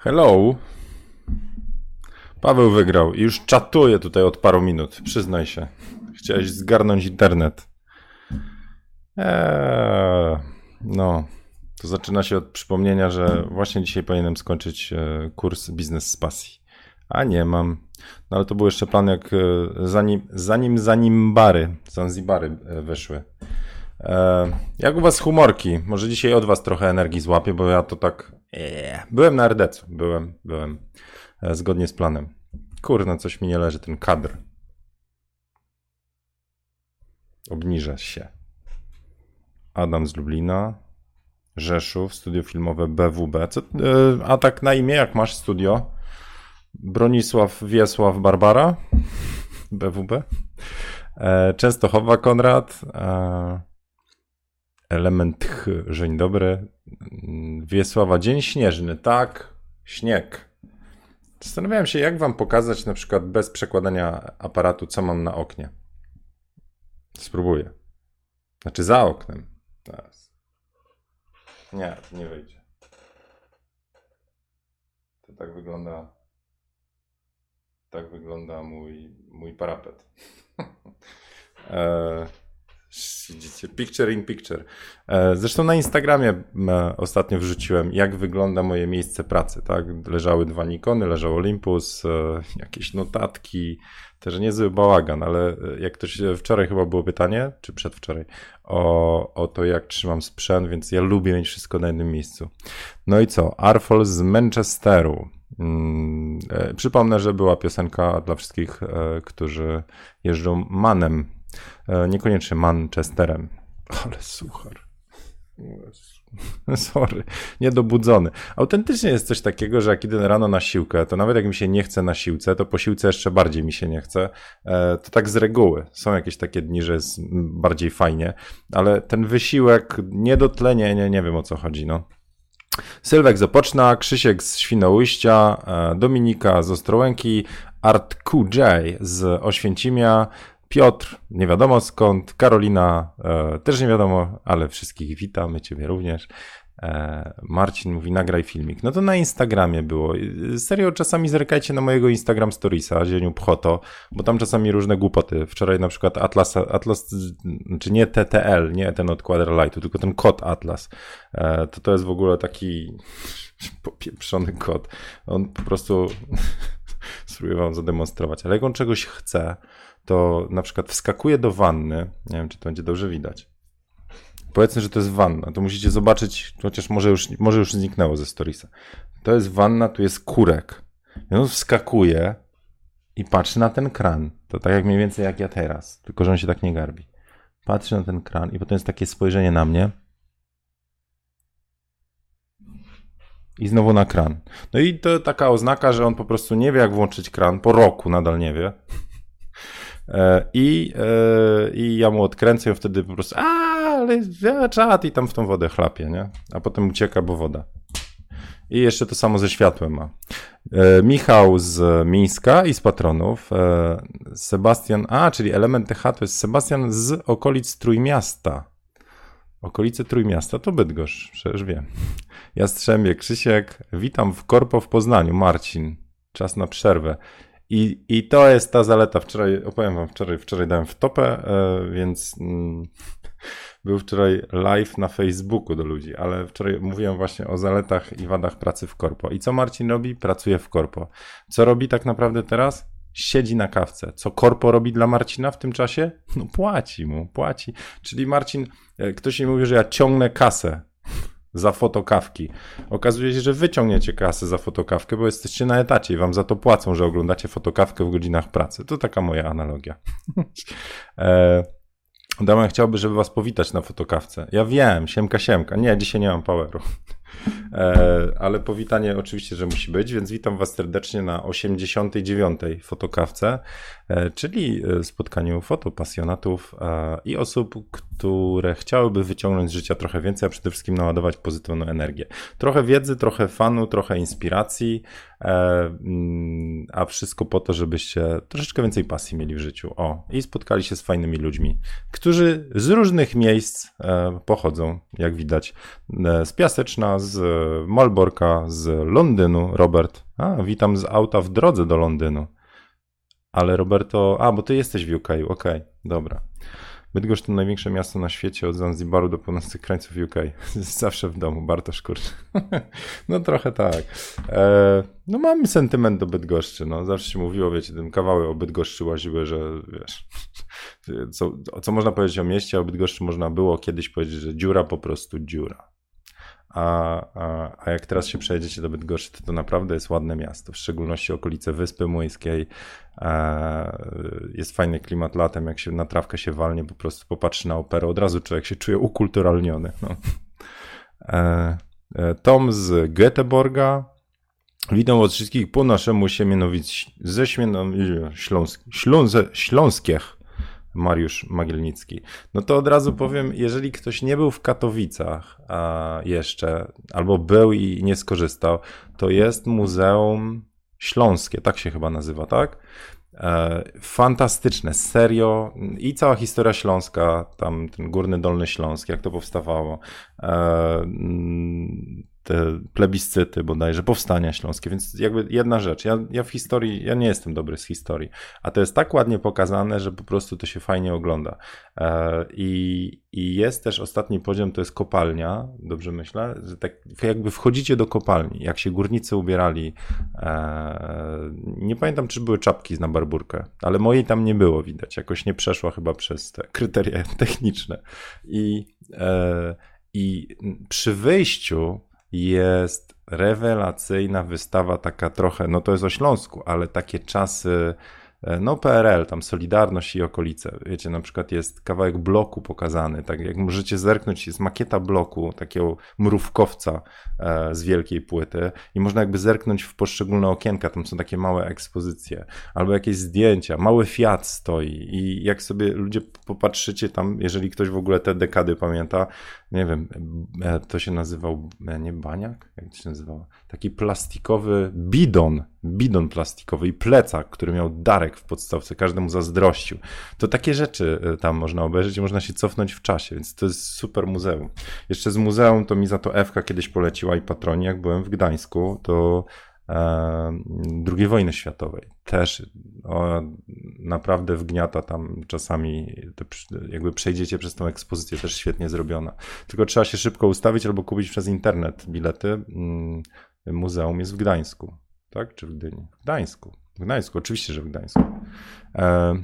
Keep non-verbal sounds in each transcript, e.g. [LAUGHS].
Hello. Paweł wygrał i już czatuje tutaj od paru minut. Przyznaj się. Chciałeś zgarnąć internet. Eee, no, to zaczyna się od przypomnienia, że właśnie dzisiaj powinienem skończyć e, kurs biznes z pasji. A nie mam. No ale to był jeszcze plan, jak e, zanim, zanim, zanim bary, Zanzibary e, wyszły. Jak u was humorki? Może dzisiaj od was trochę energii złapię, bo ja to tak... Byłem na RDC, byłem, byłem. Zgodnie z planem. Kurna, coś mi nie leży, ten kadr. Obniża się. Adam z Lublina, Rzeszów, studio filmowe BWB. Co, a tak na imię, jak masz studio? Bronisław Wiesław Barbara, [LAUGHS] BWB. E, Częstochowa Konrad. Element Ch, Dzień dobry. Wiesława, dzień śnieżny, tak, śnieg. Zastanawiałem się, jak wam pokazać na przykład bez przekładania aparatu, co mam na oknie. Spróbuję. Znaczy za oknem. Teraz. Nie, nie wyjdzie. To tak wygląda. Tak wygląda mój, mój parapet. [LAUGHS] e, widzicie, picture in picture. E, zresztą na Instagramie e, ostatnio wrzuciłem, jak wygląda moje miejsce pracy. Tak? Leżały dwa Nikony, leżał Olympus, e, jakieś notatki, też niezły bałagan, ale jak ktoś wczoraj chyba było pytanie, czy przedwczoraj, o, o to, jak trzymam sprzęt, więc ja lubię mieć wszystko na jednym miejscu. No i co? Arfol z Manchesteru. Hmm, przypomnę, że była piosenka dla wszystkich, którzy jeżdżą manem niekoniecznie Manchesterem. Ale suchar. [LAUGHS] Sorry, niedobudzony. Autentycznie jest coś takiego, że jak idę rano na siłkę, to nawet jak mi się nie chce na siłce, to po siłce jeszcze bardziej mi się nie chce. E, to tak z reguły. Są jakieś takie dni, że jest bardziej fajnie, ale ten wysiłek, niedotlenie, nie, nie wiem o co chodzi, no. Sylwek z Opoczna, Krzysiek z Świnoujścia, e, Dominika z Ostrołęki, Art QJ z Oświęcimia, Piotr, nie wiadomo skąd, Karolina, e, też nie wiadomo, ale wszystkich witam, my Ciebie również. E, Marcin mówi, nagraj filmik. No to na Instagramie było. Serio, czasami zerkajcie na mojego Instagram Storiesa, Zieniu Pchoto, bo tam czasami różne głupoty. Wczoraj na przykład Atlas, Atlas czy nie TTL, nie ten od Quadralightu, tylko ten kod Atlas. E, to to jest w ogóle taki [LAUGHS] popieprzony kod. On po prostu [LAUGHS] spróbuję wam zademonstrować, ale jak on czegoś chce, to na przykład wskakuje do wanny, nie wiem, czy to będzie dobrze widać. Powiedzmy, że to jest wanna, to musicie zobaczyć, chociaż może już, może już zniknęło ze storiesa. To jest wanna, tu jest kurek. I on wskakuje i patrzy na ten kran. To tak jak mniej więcej jak ja teraz, tylko że on się tak nie garbi. Patrzy na ten kran i potem jest takie spojrzenie na mnie. I znowu na kran. No i to taka oznaka, że on po prostu nie wie, jak włączyć kran. Po roku nadal nie wie. E, I, e, I ja mu odkręcę wtedy po prostu, a, ale czat i tam w tą wodę chlapie, nie? A potem ucieka, bo woda. I jeszcze to samo ze światłem ma. E, Michał z Mińska i z patronów. Sebastian, a, czyli element TH to jest Sebastian z okolic Trójmiasta. Okolice Trójmiasta to Bydgoszcz, przecież wiem. Jastrzębie, Krzysiek, witam w Korpo w Poznaniu, Marcin. Czas na przerwę. I, I to jest ta zaleta. Wczoraj, opowiem wam, wczoraj, wczoraj dałem w topę, e, więc mm, [LAUGHS] był wczoraj live na Facebooku do ludzi, ale wczoraj mówiłem właśnie o zaletach i wadach pracy w korpo. I co Marcin robi? Pracuje w korpo. Co robi tak naprawdę teraz? Siedzi na kawce. Co korpo robi dla Marcina w tym czasie? No płaci mu, płaci. Czyli Marcin, e, ktoś mi mówi, że ja ciągnę kasę za fotokawki. Okazuje się, że wyciągniecie kasę za fotokawkę, bo jesteście na etacie i wam za to płacą, że oglądacie fotokawkę w godzinach pracy. To taka moja analogia. [LAUGHS] e, Damian chciałby, żeby was powitać na fotokawce. Ja wiem, siemka, siemka. Nie, dzisiaj nie mam poweru. E, ale powitanie oczywiście, że musi być, więc witam Was serdecznie na 89. fotokawce, czyli e, spotkaniu fotopasjonatów i osób, które chciałyby wyciągnąć z życia trochę więcej, a przede wszystkim naładować pozytywną energię. Trochę wiedzy, trochę fanu, trochę inspiracji, mm, a wszystko po to, żebyście troszeczkę więcej pasji mieli w życiu. O, i spotkali się z fajnymi ludźmi, którzy z różnych miejsc pochodzą, jak widać. Z Piaseczna, z Malborka, z Londynu. Robert, a, witam z auta w drodze do Londynu. Ale Roberto, a, bo ty jesteś w UK, okej, okay, dobra. Bydgoszcz to największe miasto na świecie od Zanzibaru do północnych krańców UK. [LAUGHS] Zawsze w domu, Bartosz kurczę. [LAUGHS] no trochę tak. E, no mamy sentyment do Bydgoszczy, no zawsze się mówiło, wiecie, tym kawały o Bydgoszczy łaziły, że wiesz, [LAUGHS] co, co można powiedzieć o mieście, o Bydgoszczy można było kiedyś powiedzieć, że dziura po prostu dziura. A, a, a jak teraz się przejedziecie do Bydgoszczy, to, to naprawdę jest ładne miasto, w szczególności okolice Wyspy Młyńskiej. E, jest fajny klimat latem, jak się na trawkę się walnie, po prostu popatrzy na operę, od razu człowiek się czuje ukulturalniony. No. E, e, Tom z Göteborga. Witam od wszystkich po naszemu Siemianowic ze Śląsk, Śląze, Śląskich. Mariusz Magielnicki. No to od razu powiem, jeżeli ktoś nie był w Katowicach jeszcze, albo był i nie skorzystał, to jest Muzeum Śląskie, tak się chyba nazywa, tak? E, fantastyczne, serio. I cała historia śląska, tam ten górny, dolny Śląsk, jak to powstawało. Te plebiscyty bodajże, powstania śląskie, więc jakby jedna rzecz, ja, ja w historii, ja nie jestem dobry z historii, a to jest tak ładnie pokazane, że po prostu to się fajnie ogląda. E, I, i jest też ostatni poziom, to jest kopalnia, dobrze myślę, że tak jakby wchodzicie do kopalni, jak się górnicy ubierali, e, nie pamiętam, czy były czapki na barburkę, ale mojej tam nie było widać, jakoś nie przeszła chyba przez te kryteria techniczne. I, e, i przy wyjściu jest rewelacyjna wystawa, taka trochę, no to jest o Śląsku, ale takie czasy no PRL, tam Solidarność i okolice. Wiecie, na przykład jest kawałek bloku pokazany, tak jak możecie zerknąć, jest makieta bloku, takiego mrówkowca e, z wielkiej płyty i można jakby zerknąć w poszczególne okienka, tam są takie małe ekspozycje, albo jakieś zdjęcia, mały Fiat stoi i jak sobie ludzie popatrzycie tam, jeżeli ktoś w ogóle te dekady pamięta, nie wiem, e, to się nazywał, nie baniak? Jak to się nazywało? Taki plastikowy bidon bidon plastikowy i plecak, który miał Darek w podstawce, każdemu zazdrościł. To takie rzeczy e, tam można obejrzeć i można się cofnąć w czasie, więc to jest super muzeum. Jeszcze z muzeum to mi za to Ewka kiedyś poleciła i patroni, jak byłem w Gdańsku, to e, II wojny światowej. Też naprawdę wgniata tam czasami, jakby przejdziecie przez tą ekspozycję, też świetnie zrobiona. Tylko trzeba się szybko ustawić albo kupić przez internet bilety. Mm, muzeum jest w Gdańsku tak? Czy w Gdyni? W Gdańsku. W Gdańsku, oczywiście, że w Gdańsku. E,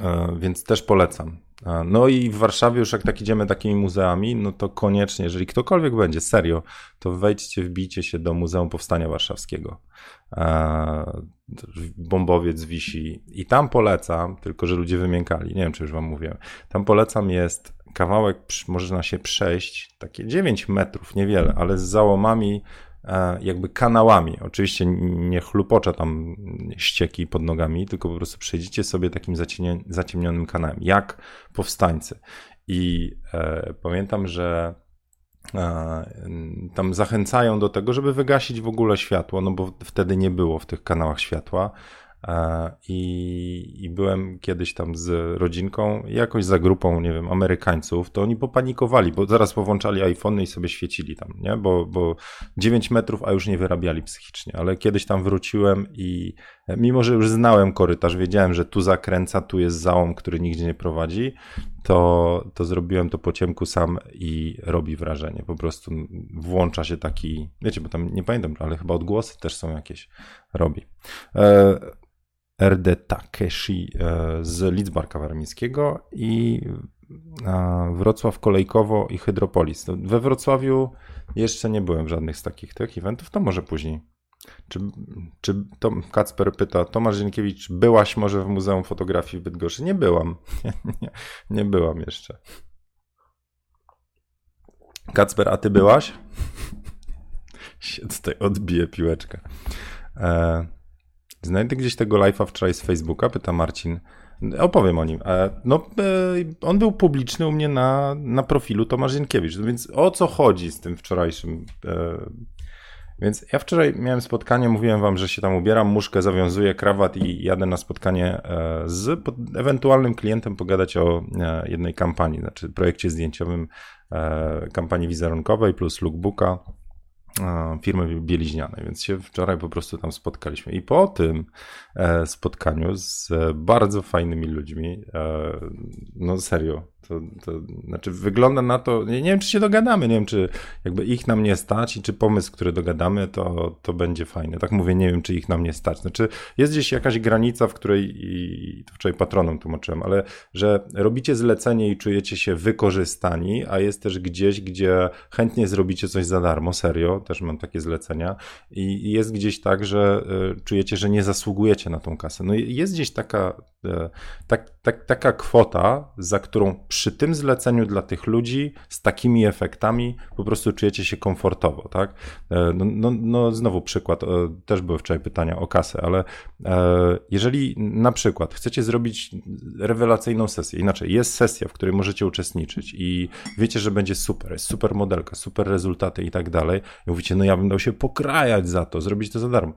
e, więc też polecam. E, no i w Warszawie już jak tak idziemy takimi muzeami, no to koniecznie, jeżeli ktokolwiek będzie, serio, to wejdźcie, wbijcie się do Muzeum Powstania Warszawskiego. E, bombowiec wisi i tam polecam, tylko że ludzie wymiękali, nie wiem czy już wam mówiłem, tam polecam jest kawałek, można się przejść, takie 9 metrów, niewiele, ale z załomami jakby kanałami. Oczywiście nie chlupocza tam ścieki pod nogami, tylko po prostu przejdziecie sobie takim zaciemnionym kanałem, jak powstańcy. I e, pamiętam, że e, tam zachęcają do tego, żeby wygasić w ogóle światło, no bo wtedy nie było w tych kanałach światła. E, I, I, byłem kiedyś tam z rodzinką, jakoś za grupą, nie wiem, Amerykańców, to oni popanikowali, bo zaraz powłączali iPhony i sobie świecili tam, nie? Bo, bo 9 metrów, a już nie wyrabiali psychicznie. Ale kiedyś tam wróciłem i mimo, że już znałem korytarz, wiedziałem, że tu zakręca, tu jest załom, który nigdzie nie prowadzi, to, to zrobiłem to po ciemku sam i robi wrażenie. Po prostu włącza się taki, wiecie, bo tam nie pamiętam, ale chyba odgłosy też są jakieś, robi. E, RD Takeshi e, z Lidzbarka Warmińskiego i e, Wrocław Kolejkowo i Hydropolis. We Wrocławiu jeszcze nie byłem w żadnych z takich tych eventów, to może później. Czy, czy Tom, Kacper pyta, Tomasz Zienkiewicz, byłaś może w Muzeum Fotografii w Bydgoszczy? Nie byłam. [LAUGHS] Nie, nie, nie byłam jeszcze. Kacper, a ty byłaś? [LAUGHS] Się tutaj odbije piłeczkę. E, Znajdę gdzieś tego live'a wczoraj z Facebooka, pyta Marcin. Opowiem o nim. E, no, e, on był publiczny u mnie na, na profilu Tomasz Zienkiewicz, no więc o co chodzi z tym wczorajszym e, Więc ja wczoraj miałem spotkanie, mówiłem wam, że się tam ubieram, muszkę zawiązuję, krawat i jadę na spotkanie e, z ewentualnym klientem pogadać o e, jednej kampanii, znaczy projekcie zdjęciowym e, kampanii wizerunkowej plus lookbooka firmy bieliźnianej, więc się wczoraj po prostu tam spotkaliśmy. I po tym spotkaniu z bardzo fajnymi ludźmi, no serio, to, to, znaczy wygląda na to, nie, nie, wiem czy się dogadamy, nie wiem czy jakby ich nam nie stać i czy pomysł, który dogadamy, to, to będzie fajny. Tak mówię, nie wiem czy ich nam nie stać. Znaczy jest gdzieś jakaś granica, w której, i to wczoraj patronom tłumaczyłem, ale że robicie zlecenie i czujecie się wykorzystani, a jest też gdzieś, gdzie chętnie zrobicie coś za darmo, serio, też mam takie zlecenia i, i jest gdzieś tak, że y, czujecie, że nie zasługujecie na tą kasę. No jest gdzieś taka, y, tak, tak, taka kwota, za którą przy tym zleceniu dla tych ludzi z takimi efektami po prostu czujecie się komfortowo, tak? E, no, no, no znowu przykład, e, też były wczoraj pytania o kasę, ale e, jeżeli na przykład chcecie zrobić rewelacyjną sesję, inaczej jest sesja, w której możecie uczestniczyć i wiecie, że będzie super, jest super modelka, super rezultaty i tak dalej, i mówicie, no ja bym dał się pokrajać za to, zrobić to za darmo,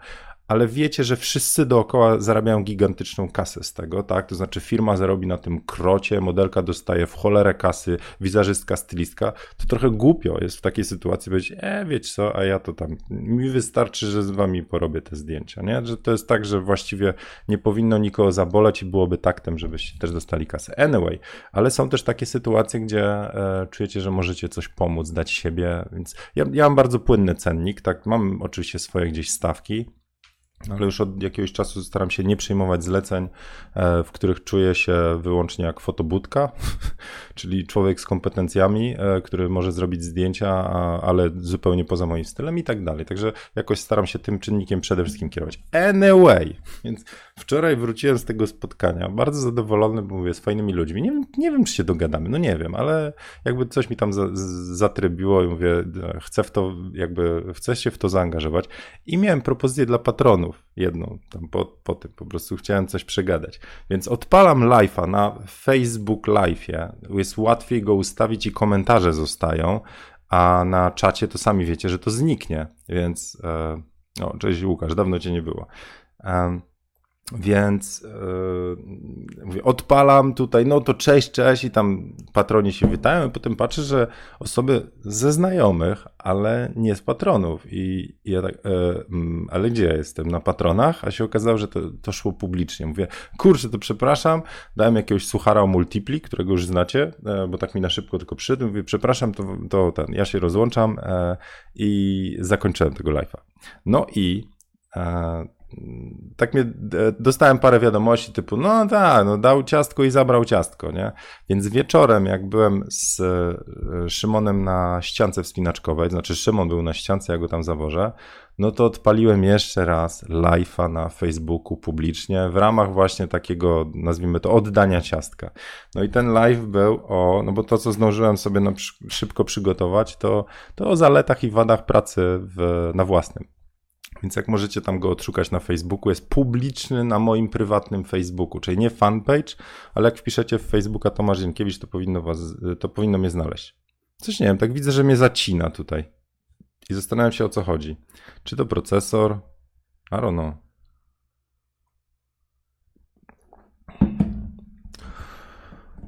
ale wiecie, że wszyscy dookoła zarabiają gigantyczną kasę z tego, tak? To znaczy firma zarobi na tym krocie, modelka dostaje w cholerę kasy, wizerzystka, stylistka. To trochę głupio jest w takiej sytuacji powiedzieć, e, wiecie co, a ja to tam, mi wystarczy, że z wami porobię te zdjęcia, nie? Że to jest tak, że właściwie nie powinno nikogo zaboleć i byłoby taktem, żebyście też dostali kasę. Anyway, ale są też takie sytuacje, gdzie e, czujecie, że możecie coś pomóc, dać siebie, więc ja, ja mam bardzo płynny cennik, tak? Mam oczywiście swoje gdzieś stawki, ale już od jakiegoś czasu staram się nie przyjmować zleceń, e, w których czuję się wyłącznie jak fotobudka, [LAUGHS] czyli człowiek z kompetencjami, e, który może zrobić zdjęcia, ale zupełnie poza moim stylem i tak dalej. Także jakoś staram się tym czynnikiem przede wszystkim kierować. Anyway, więc wczoraj wróciłem z tego spotkania, bardzo zadowolony, bo mówię, z fajnymi ludźmi. Nie, nie wiem, czy się dogadamy, no nie wiem, ale jakby coś mi tam za, zatrybiło i mówię, chcę w to, jakby chcę się w to zaangażować. I miałem propozycję dla patronów, jedną tam po, po tym, po prostu chciałem coś przegadać. Więc odpalam live'a na Facebook Live'ie, jest łatwiej go ustawić i komentarze zostają, a na czacie to sami wiecie, że to zniknie, więc e, no, cześć Łukasz, dawno cię nie było. E, więc yy, mówię, odpalam tutaj, no to cześć, cześć i tam patroni się witają, i potem patrzę, że osoby ze znajomych, ale nie z patronów. I, i ja tak, yy, ale gdzie ja jestem? Na patronach? A się okazało, że to, to szło publicznie. Mówię, kurczę, to przepraszam, dałem jakiegoś suchara o multipli, którego już znacie, yy, bo tak mi na szybko tylko przyszedł. Mówię, przepraszam, to, to ten, ja się rozłączam i zakończyłem tego live'a. No i tak mnie, e, dostałem parę wiadomości typu, no tak, no dał ciastko i zabrał ciastko, nie? Więc wieczorem, jak byłem z e, Szymonem na ściance wspinaczkowej, znaczy Szymon był na ściance, ja go tam zawożę, no to odpaliłem jeszcze raz live'a na Facebooku publicznie w ramach właśnie takiego, nazwijmy to, oddania ciastka. No i ten live był o, no bo to, co zdążyłem sobie na, szybko przygotować, to, to o zaletach i wadach pracy w, na własnym. Więc jak możecie tam go odszukać na Facebooku, jest publiczny na moim prywatnym Facebooku, czyli nie fanpage, ale jak wpiszecie w Facebooka Tomasz Dzienkiewicz, to powinno, was, to powinno mnie znaleźć. Coś nie wiem, tak widzę, że mnie zacina tutaj. I zastanawiam się o co chodzi. Czy to procesor? I don't know.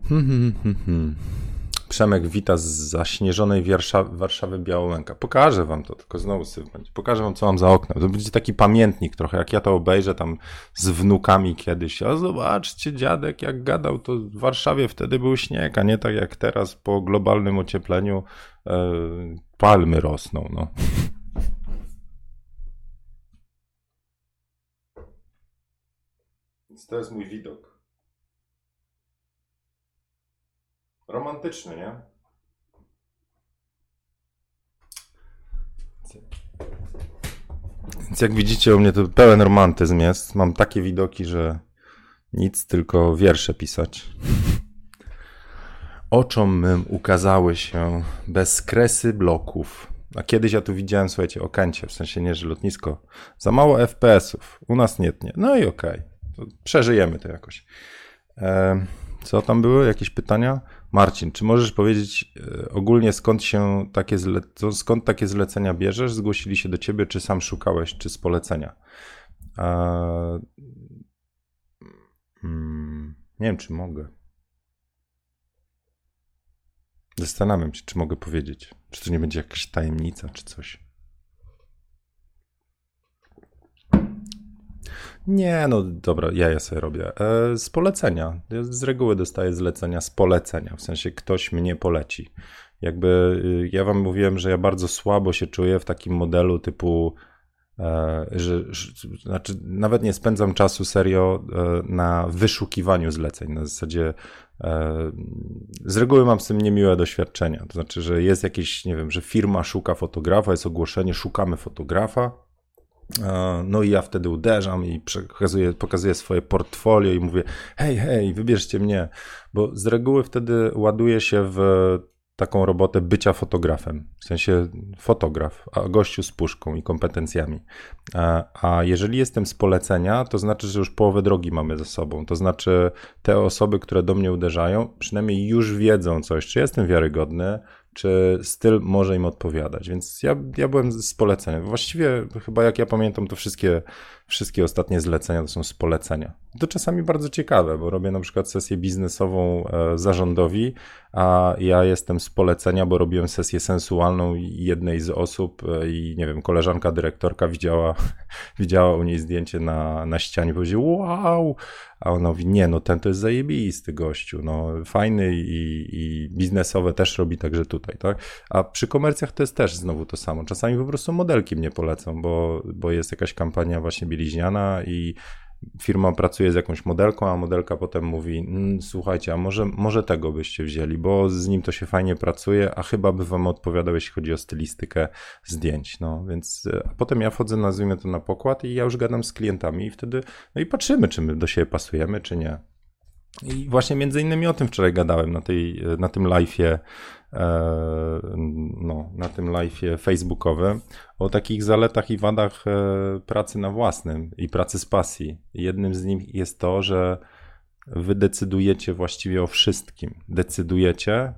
Hmm, hmm, hmm, hmm. Przemek wita z zaśnieżonej Warszawy, Warszawy Białomęka. Pokażę wam to, tylko znowu będzie. Pokażę wam, co mam za oknem. To będzie taki pamiętnik trochę, jak ja to obejrzę tam z wnukami kiedyś. A zobaczcie, dziadek jak gadał, to w Warszawie wtedy był śnieg, a nie tak jak teraz po globalnym ociepleniu e, palmy rosną, no. Więc [LAUGHS] to jest mój widok. Romantyczny, nie? Więc jak widzicie, u mnie to pełen romantyzm jest. Mam takie widoki, że nic, tylko wiersze pisać. Oczom mym ukazały się bezkresy bloków. A kiedyś ja tu widziałem, słuchajcie, Okęcie, w sensie nie, że lotnisko. Za mało FPS-ów. U nas nie tnie. No i okej. Okay. Przeżyjemy to jakoś. E, co tam były? Jakieś pytania? Marcin, czy możesz powiedzieć e, ogólnie skąd się takie, zle... skąd takie zlecenia bierzesz? Zgłosili się do ciebie, czy sam szukałeś, czy z polecenia? Hmm, nie wiem, czy mogę. Zastanawiam się, czy mogę powiedzieć. Czy to nie będzie jakaś tajemnica, czy coś. Nie, no dobra, ja ja sobie robię. E, z polecenia. Z reguły dostaję zlecenia z polecenia, w sensie ktoś mnie poleci. Jakby y, ja wam mówiłem, że ja bardzo słabo się czuję w takim modelu typu E, że, znaczy nawet nie spędzam czasu serio e, na wyszukiwaniu zleceń. Na zasadzie z reguły mam z tym niemiłe doświadczenia. To znaczy, że jest jakieś, nie wiem, że firma szuka fotografa, jest ogłoszenie, szukamy fotografa. No i ja wtedy uderzam i pokazuję, pokazuję swoje portfolio i mówię: hej, hej, wybierzcie mnie, bo z reguły wtedy ładuję się w taką robotę bycia fotografem, w sensie fotograf, a gościu z puszką i kompetencjami. A, a jeżeli jestem z polecenia, to znaczy, że już połowę drogi mamy ze sobą. To znaczy, te osoby, które do mnie uderzają, przynajmniej już wiedzą coś, czy jestem wiarygodny, czy styl może im odpowiadać. Więc ja, ja byłem z polecenia. Właściwie chyba jak ja pamiętam, to wszystkie, wszystkie ostatnie zlecenia to są z polecenia. To czasami bardzo ciekawe, bo robię na przykład sesję biznesową e, zarządowi, a ja jestem z polecenia, bo robiłem sesję sensualną jednej z osób e, i nie wiem, koleżanka dyrektorka widziała, [LAUGHS] widziała u niej zdjęcie na, na ścianie i powiedziała wow, a ona mówi, nie, no ten to jest zajebisty gościu, no fajny i, i biznesowe też robi także tutaj, tak? A przy komercjach to jest też znowu to samo. Czasami po prostu modelki mnie polecą, bo, bo jest jakaś kampania właśnie bieliźniana i firma pracuje z jakąś modelką, a modelka potem mówi: mm, Słuchajcie, a może, może tego byście wzięli, bo z nim to się fajnie pracuje, a chyba by wam odpowiadał, jeśli chodzi o stylistykę zdjęć. No więc e, a potem ja wchodzę, nazwijmy to na pokład i ja już gadam z klientami i wtedy no i patrzymy, czy my do siebie pasujemy, czy nie. I właśnie między innymi o tym wczoraj gadałem na, tej, na tym live'ie, e, no, na tym live'ie facebookowym, o takich zaletach i wadach e, pracy na własnym i pracy z pasji. Jednym z nich jest to, że wy decydujecie właściwie o wszystkim. Decydujecie e,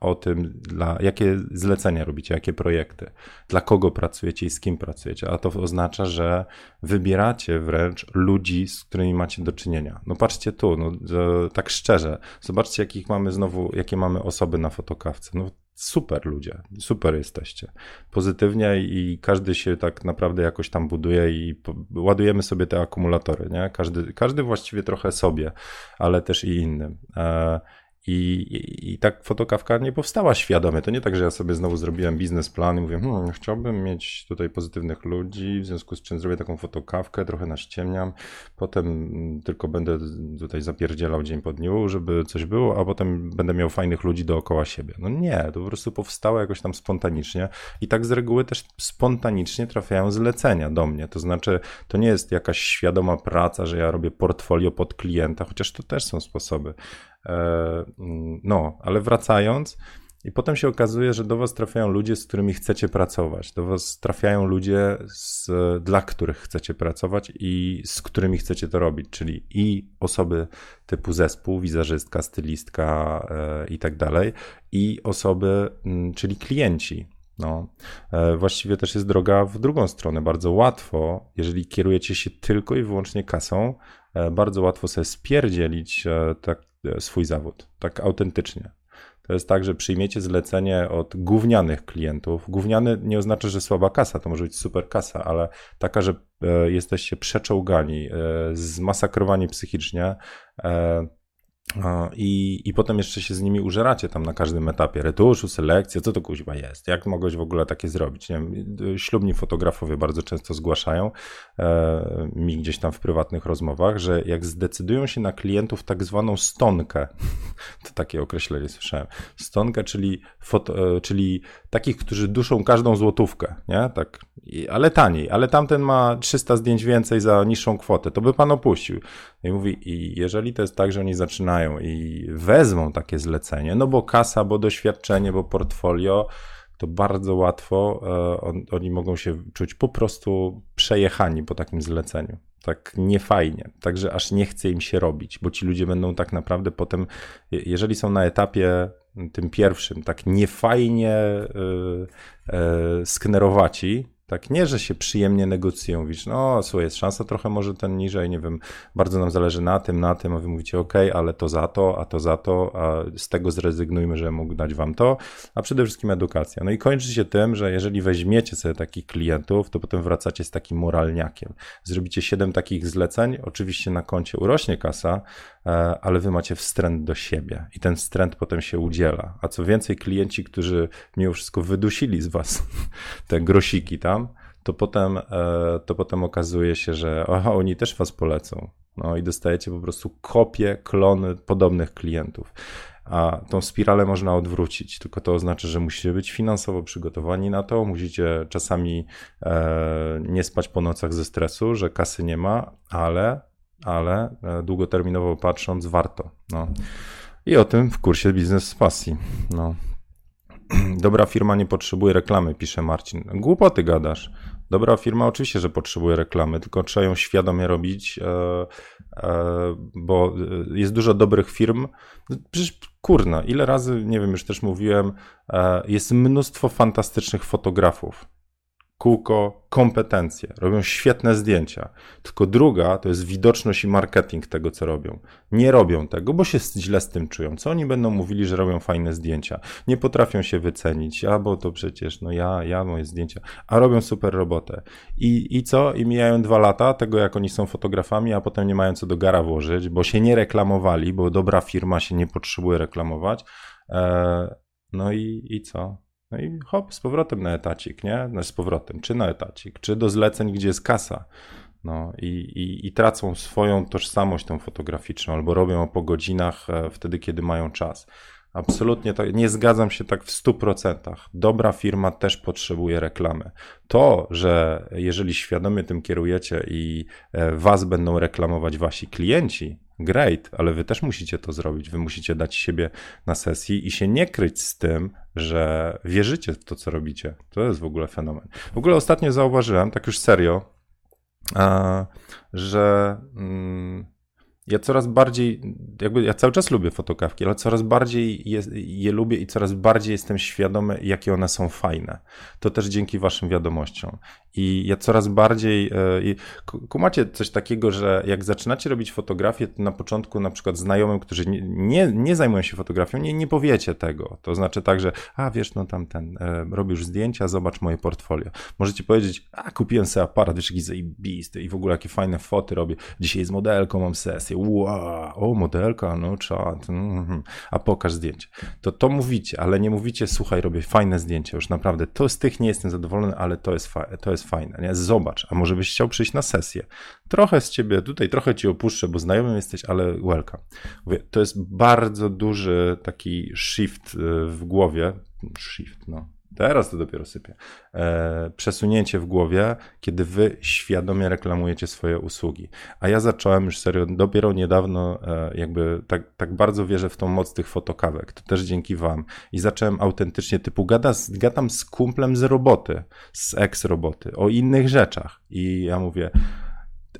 o tym, dla, jakie zlecenia robicie, jakie projekty, dla kogo pracujecie i z kim pracujecie. A to oznacza, że wybieracie wręcz ludzi, z którymi macie do czynienia. No patrzcie tu, no, tak szczerze, zobaczcie, jakich mamy znowu, jakie mamy osoby na fotokawce. No, super ludzie, super jesteście. Pozytywnie i każdy się tak naprawdę jakoś tam buduje i ładujemy sobie te akumulatory, nie? Każdy, każdy właściwie trochę sobie, ale też i innym. E, i, i, I, tak fotokawka nie powstała świadomie. To nie tak, że ja sobie znowu zrobiłem biznesplan i mówię, hmm, chciałbym mieć tutaj pozytywnych ludzi, w związku z czym zrobię taką fotokawkę, trochę naściemniam, potem tylko będę tutaj zapierdzielał dzień po dniu, żeby coś było, a potem będę miał fajnych ludzi dookoła siebie. No nie, to po prostu powstało jakoś tam spontanicznie i tak z reguły też spontanicznie trafiają zlecenia do mnie. To znaczy, to nie jest jakaś świadoma praca, że ja robię portfolio pod klienta, chociaż to też są sposoby. E, mm, no, ale wracając, i potem się okazuje, że do Was trafiają ludzie, z którymi chcecie pracować. Do Was trafiają ludzie, z, dla których chcecie pracować i z którymi chcecie to robić, czyli i osoby typu zespół, wizerzystka, stylistka e, i tak dalej, i osoby, m, czyli klienci. No, e, właściwie też jest droga w drugą stronę. Bardzo łatwo, jeżeli kierujecie się tylko i wyłącznie kasą, bardzo łatwo sobie spierdzielić tak swój zawód, tak autentycznie. To jest tak, że przyjmiecie zlecenie od gównianych klientów. Gówniany nie oznacza, że słaba kasa, to może być super kasa, ale taka, że e, jesteście przeczołgani, e, zmasakrowani psychicznie, i, I potem jeszcze się z nimi użeracie tam na każdym etapie. Retuszu, selekcja, co to kuźba jest, jak mogłeś w ogóle takie zrobić. Nie wiem, ślubni fotografowie bardzo często zgłaszają e, mi gdzieś tam w prywatnych rozmowach, że jak zdecydują się na klientów tak zwaną stonkę, [LAUGHS] to takie określenie słyszałem, stonkę, czyli, foto, e, czyli takich, którzy duszą każdą złotówkę, nie? Tak, ale taniej, ale tamten ma 300 zdjęć więcej za niższą kwotę, to by pan opuścił. I mówi, i jeżeli to jest tak, że oni zaczynają i wezmą takie zlecenie, no bo kasa, bo doświadczenie, bo portfolio, to bardzo łatwo e, on, oni mogą się czuć po prostu przejechani po takim zleceniu. tak niefajnie, także aż nie chce im się robić, bo ci ludzie będą tak naprawdę potem, jeżeli są na etapie tym pierwszym, tak niefajnie yy, yy, sknerowaci, tak, nie, że się przyjemnie negocjują, mówisz, no słuchaj, jest szansa trochę może ten niżej, nie wiem, bardzo nam zależy na tym, na tym, a wy mówicie, ok, ale to za to, a to za to, a z tego zrezygnujmy, że mógł dać wam to, a przede wszystkim edukacja. No i kończy się tym, że jeżeli weźmiecie sobie takich klientów, to potem wracacie z takim moralniakiem. Zrobicie 7 takich zleceń, oczywiście na koncie urośnie kasa, e, ale wy macie wstręt do siebie i ten wstręt potem się udziela. A co więcej, klienci, którzy mimo wszystko wydusili z was [LAUGHS] te grosiki tam, to potem, e, to potem okazuje się, że aha, oni też was polecą. No i dostajecie po prostu kopie, klony podobnych klientów. A tą spiralę można odwrócić, tylko to oznacza, że musicie być finansowo przygotowani na to, musicie czasami e, nie spać po nocach ze stresu, że kasy nie ma, ale, ale e, długoterminowo patrząc, warto. No. I o tym w kursie Biznes z Pasji. No. [CLEARS THROAT] Dobra firma nie potrzebuje reklamy, pisze Marcin. Głupoty gadasz. Dobra firma oczywiście, że potrzebuje reklamy, tylko trzeba ją świadomie robić, e, e, bo jest dużo dobrych firm. Przecież kurna, ile razy, nie wiem, już też mówiłem, e, jest mnóstwo fantastycznych fotografów kółko kompetencje, robią świetne zdjęcia. Tylko druga to jest widoczność i marketing tego, co robią. Nie robią tego, bo się źle z tym czują. Co oni będą mówili, że robią fajne zdjęcia? Nie potrafią się wycenić, a bo to przecież, no ja, ja moje zdjęcia, a robią super robotę. I, I co? I mijają dwa lata tego, jak oni są fotografami, a potem nie mają co do gara włożyć, bo się nie reklamowali, bo dobra firma się nie potrzebuje reklamować. Eee, no i, i co? No i hop, z powrotem na etacik, nie? No z powrotem, czy na etacik, czy do zleceń, gdzie jest kasa. No i, i, i tracą swoją tożsamość tą fotograficzną, albo robią po godzinach e, wtedy, kiedy mają czas. Absolutnie tak, nie zgadzam się tak w 100%. Dobra firma też potrzebuje reklamy. To, że jeżeli świadomie tym kierujecie i e, was będą reklamować wasi klienci, great, ale wy też musicie to zrobić. Wy musicie dać siebie na sesji i się nie kryć z tym, że wierzycie w to, co robicie. To jest w ogóle fenomen. W ogóle ostatnio zauważyłem, tak już serio, że. Ja coraz bardziej, jakby ja cały czas lubię fotokawki, ale coraz bardziej je, je, lubię i coraz bardziej jestem świadomy, jakie one są fajne. To też dzięki waszym wiadomościom. I ja coraz bardziej, e, kumacie coś takiego, że jak zaczynacie robić fotografię, to na początku na przykład znajomym, którzy nie, nie, zajmują się fotografią, nie, nie powiecie tego. To znaczy tak, że a wiesz, no tam ten, e, robisz zdjęcia, zobacz moje portfolio. Możecie powiedzieć, a kupiłem sobie aparat, wiesz, jaki zajebisty i w ogóle jakie fajne foty robię. Dzisiaj z modelką mam sesję, wow, o modelka, no czad, mm, a pokaż zdjęcie. To to mówicie, ale nie mówicie, słuchaj, robię fajne zdjęcia, już naprawdę, to z tych nie jestem zadowolony, ale to jest, to jest fajne, nie? Zobacz, a może byś chciał przyjść na sesję. Trochę z ciebie tutaj, trochę ci opuszczę, bo znajomym jesteś, ale welcome. Mówię, to jest bardzo duży taki shift y, w głowie, shift, no, Teraz to dopiero sypie. E, przesunięcie w głowie, kiedy wy świadomie reklamujecie swoje usługi. A ja zacząłem już serio, dopiero niedawno, e, jakby tak, tak bardzo wierzę w tą moc tych fotokawek. To też dzięki wam. I zacząłem autentycznie typu gada, gadam z kumplem z roboty, z ex-roboty, o innych rzeczach. I ja mówię,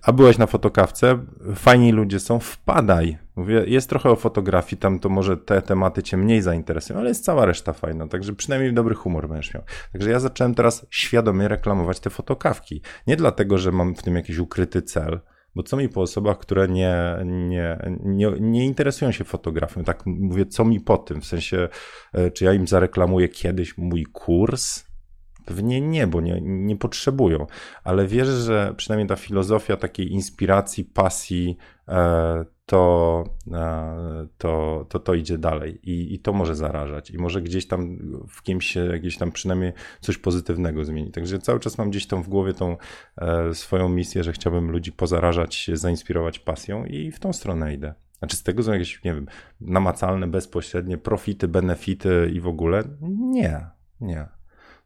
a byłeś na fotokawce, fajni ludzie są, wpadaj. Mówię, jest trochę o fotografii, tam to może te tematy cię mniej zainteresują, ale jest cała reszta fajna, także przynajmniej dobry humor będziesz miał. Także ja zacząłem teraz świadomie reklamować te fotokawki. Nie dlatego, że mam w tym jakiś ukryty cel, bo co mi po osobach, które nie, nie, nie, nie interesują się fotografią, tak mówię, co mi po tym, w sensie, e, czy ja im zareklamuję kiedyś mój kurs, Pewnie nie, bo nie, nie potrzebują, ale wierzę, że przynajmniej ta filozofia takiej inspiracji, pasji, e, to, e, to, to, to idzie dalej I, i to może zarażać i może gdzieś tam w kimś się jakieś tam przynajmniej coś pozytywnego zmieni. Także cały czas mam gdzieś tam w głowie tą e, swoją misję, że chciałbym ludzi pozarażać, zainspirować pasją i w tą stronę idę. Znaczy z tego są jakieś, nie wiem, namacalne, bezpośrednie profity, benefity i w ogóle? Nie, nie.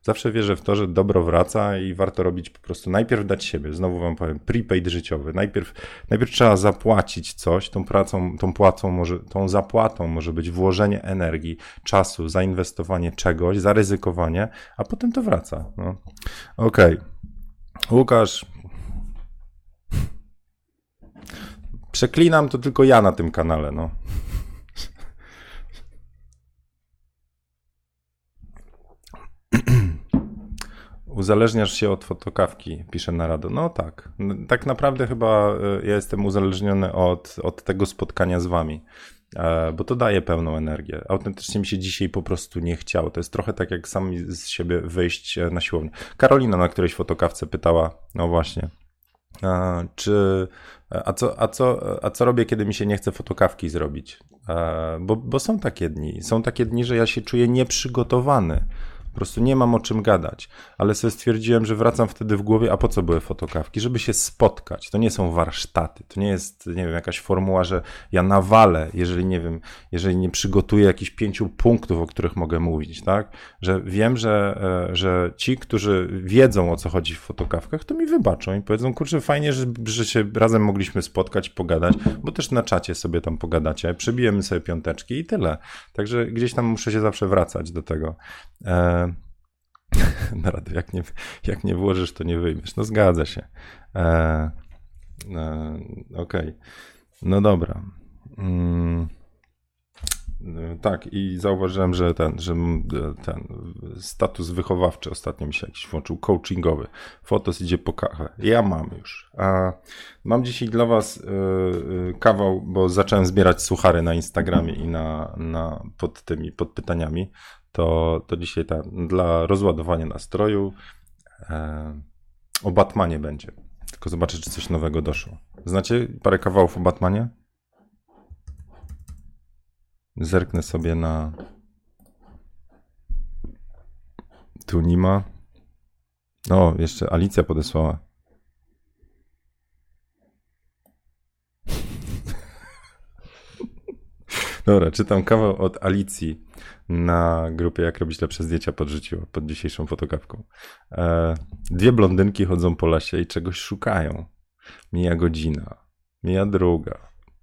Zawsze wierzę w to, że dobro wraca i warto robić po prostu najpierw dać siebie. Znowu wam powiem, prepaid życiowy. Najpierw, najpierw trzeba zapłacić coś, tą pracą, tą płacą może, tą zapłatą może być włożenie energii, czasu, zainwestowanie czegoś, zaryzykowanie, a potem to wraca. No. Okej. Okay. Łukasz, Przeklinam to tylko ja na tym kanale, no. Uzależniasz się od fotokawki, pisze Narado. No tak. Tak naprawdę chyba e, ja jestem uzależniony od, od tego spotkania z wami, e, bo to daje pełną energię. Autentycznie mi się dzisiaj po prostu nie chciało. To jest trochę tak, jak sam z siebie wyjść e, na siłownię. Karolina na którejś fotokawce pytała, no właśnie, czy, a, co, a, co, a co robię, kiedy mi się nie chce fotokawki zrobić? Bo, bo są takie dni. Są takie dni, że ja się czuję nieprzygotowany po prostu nie mam o czym gadać. Ale sobie stwierdziłem, że wracam wtedy w głowie, a po co były fotokawki? Żeby się spotkać. To nie są warsztaty. To nie jest, nie wiem, jakaś formuła, że ja nawalę, jeżeli nie wiem, jeżeli nie przygotuję jakichś pięciu punktów, o których mogę mówić, tak? Że wiem, że, e, że ci, którzy wiedzą o co chodzi w fotokawkach, to mi wybaczą i powiedzą, kurczę, fajnie, że, że się razem mogliśmy spotkać, pogadać, bo też na czacie sobie tam pogadacie, przebijemy sobie piąteczki i tyle. Także gdzieś tam muszę się zawsze wracać do tego. [LAUGHS] E, Narady, jak nie, jak nie włożysz, to nie wyjmiesz. No zgadza się. E, e, Okej. Okay. No dobra. Mm. Tak, i zauważyłem, że ten, że ten status wychowawczy ostatnio mi się jakiś włączył, coachingowy. Fotos idzie po kawę. Ja mam już. A mam dzisiaj dla Was yy, kawał, bo zacząłem zbierać suchary na Instagramie i na, na pod tymi pod pytaniami to, to dzisiaj ten, dla rozładowania nastroju e, o Batmanie będzie. Tylko zobaczę, czy coś nowego doszło. Znacie parę kawałów o Batmanie? Zerknę sobie na. Tu nie ma. O, jeszcze Alicja podesłała. [LAUGHS] Dobra, czytam kawał od Alicji na grupie Jak robić lepsze zdjęcia pod życiu, pod dzisiejszą fotokawką. E, dwie blondynki chodzą po lesie i czegoś szukają. Mija godzina, mija druga.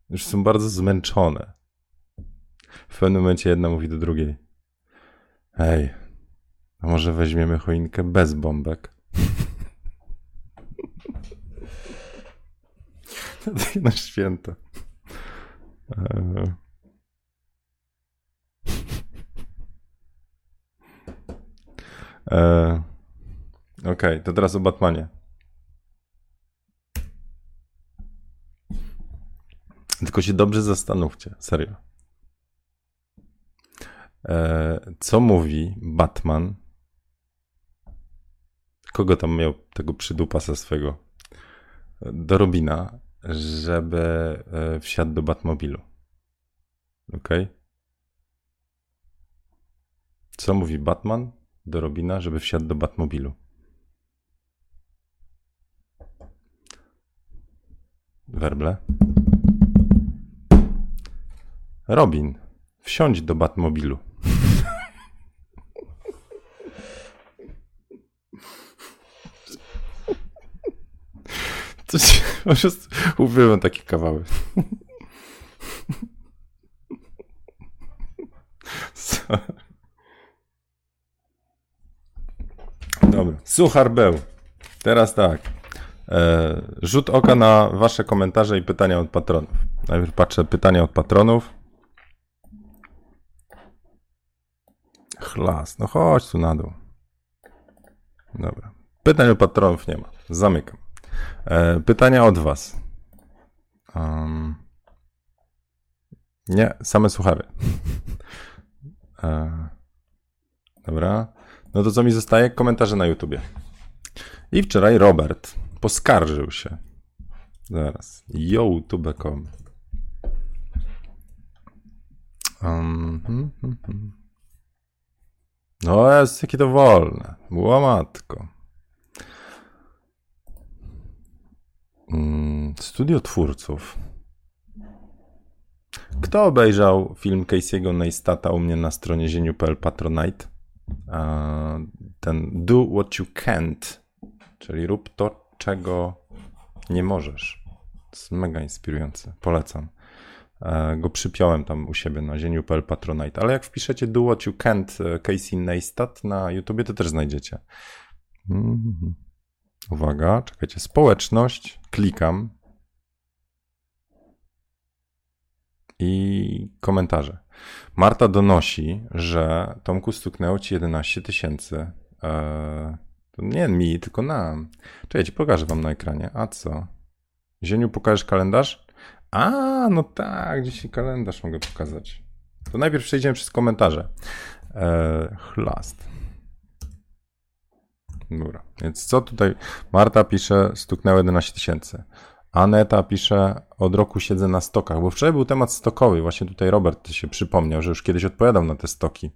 Już są bardzo zmęczone. W pewnym momencie jedna mówi do drugiej: Hej, a może weźmiemy choinkę bez bombek? [LAUGHS] na święto. E, E, Okej, okay, to teraz o Batmanie. Tylko się dobrze zastanówcie, serio. E, co mówi Batman? Kogo tam miał tego przydupasa swego? Do Robina, żeby e, wsiadł do Batmobilu. Ok? Co mówi Batman? Do Robina, żeby wsiadł do Batmobilu. Werble. Robin, wsiądź do Batmobilu. Coś, po prostu uwielbiam takie kawały. [LAUGHS] Dobra. Suchar był. Teraz tak. E, rzut oka na wasze komentarze i pytania od patronów. Najpierw patrzę pytania od patronów. Chlas, no chodź tu na dół. Dobra. Pytań od patronów nie ma. Zamykam. E, pytania od was. Um, nie, same suchary. [LAUGHS] e, dobra. No to co mi zostaje? Komentarze na YouTubie. I wczoraj Robert poskarżył się. Zaraz. YouTube.com. Um, hmm, hmm, hmm. No jest, jakie to wolne. Łamatko. Mm, studio twórców. Kto obejrzał film Casey'ego Neistata u mnie na stronie zieniu.pl Patronite? Ten do what you can't, czyli rób to, czego nie możesz. To jest mega inspirujące. Polecam. Go przypiąłem tam u siebie na zieniu.pl Patronite. Ale jak wpiszecie do what you can't e, Casey Neistat na YouTubie, to też znajdziecie. Mm-hmm. Uwaga, czekajcie. Społeczność. Klikam. i komentarze. Marta donosi, że Tomku stuknęło ci 11 tysięcy. Eee, nie mi, tylko nam. Czekajcie, pokażę wam na ekranie. A co? Zieniu, pokażesz kalendarz? A, no tak, dzisiaj kalendarz mogę pokazać. To najpierw przejdziemy przez komentarze. Eee, chlast. Dobra, więc co tutaj? Marta pisze, stuknęło 11 tysięcy. Aneta pisze, od roku siedzę na stokach, bo wczoraj był temat stokowy. Właśnie tutaj Robert się przypomniał, że już kiedyś odpowiadał na te stoki.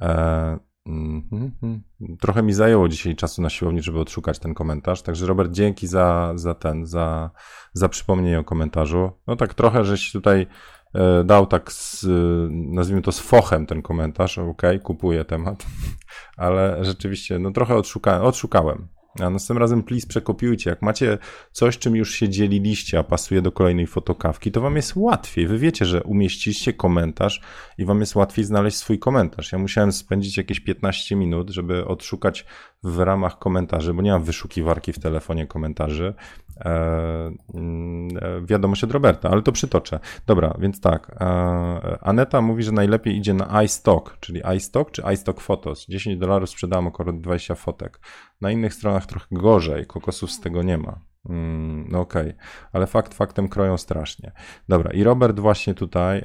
E, mm, mm. Trochę mi zajęło dzisiaj czasu na siłowni, żeby odszukać ten komentarz. Także Robert, dzięki za, za ten, za, za przypomnienie o komentarzu. No tak trochę, żeś tutaj e, dał tak z, nazwijmy to z fochem ten komentarz. Ok, kupuję temat. [LAUGHS] Ale rzeczywiście, no trochę odszukałem. odszukałem. A następnym razem please przekopiujcie. Jak macie coś, czym już się dzieliliście, a pasuje do kolejnej fotokawki, to wam jest łatwiej. Wy wiecie, że umieściliście komentarz i wam jest łatwiej znaleźć swój komentarz. Ja musiałem spędzić jakieś 15 minut, żeby odszukać w ramach komentarzy, bo nie mam wyszukiwarki w telefonie komentarzy, e, mm, e, wiadomość od Roberta, ale to przytoczę. Dobra, więc tak. E, Aneta mówi, że najlepiej idzie na iStock, czyli iStock czy iStock Photos. 10 dolarów sprzedałem około 20 fotek. Na innych stronach trochę gorzej, kokosów z tego nie ma. Mm, no okej, okay. ale fakt faktem kroją strasznie. Dobra, i Robert właśnie tutaj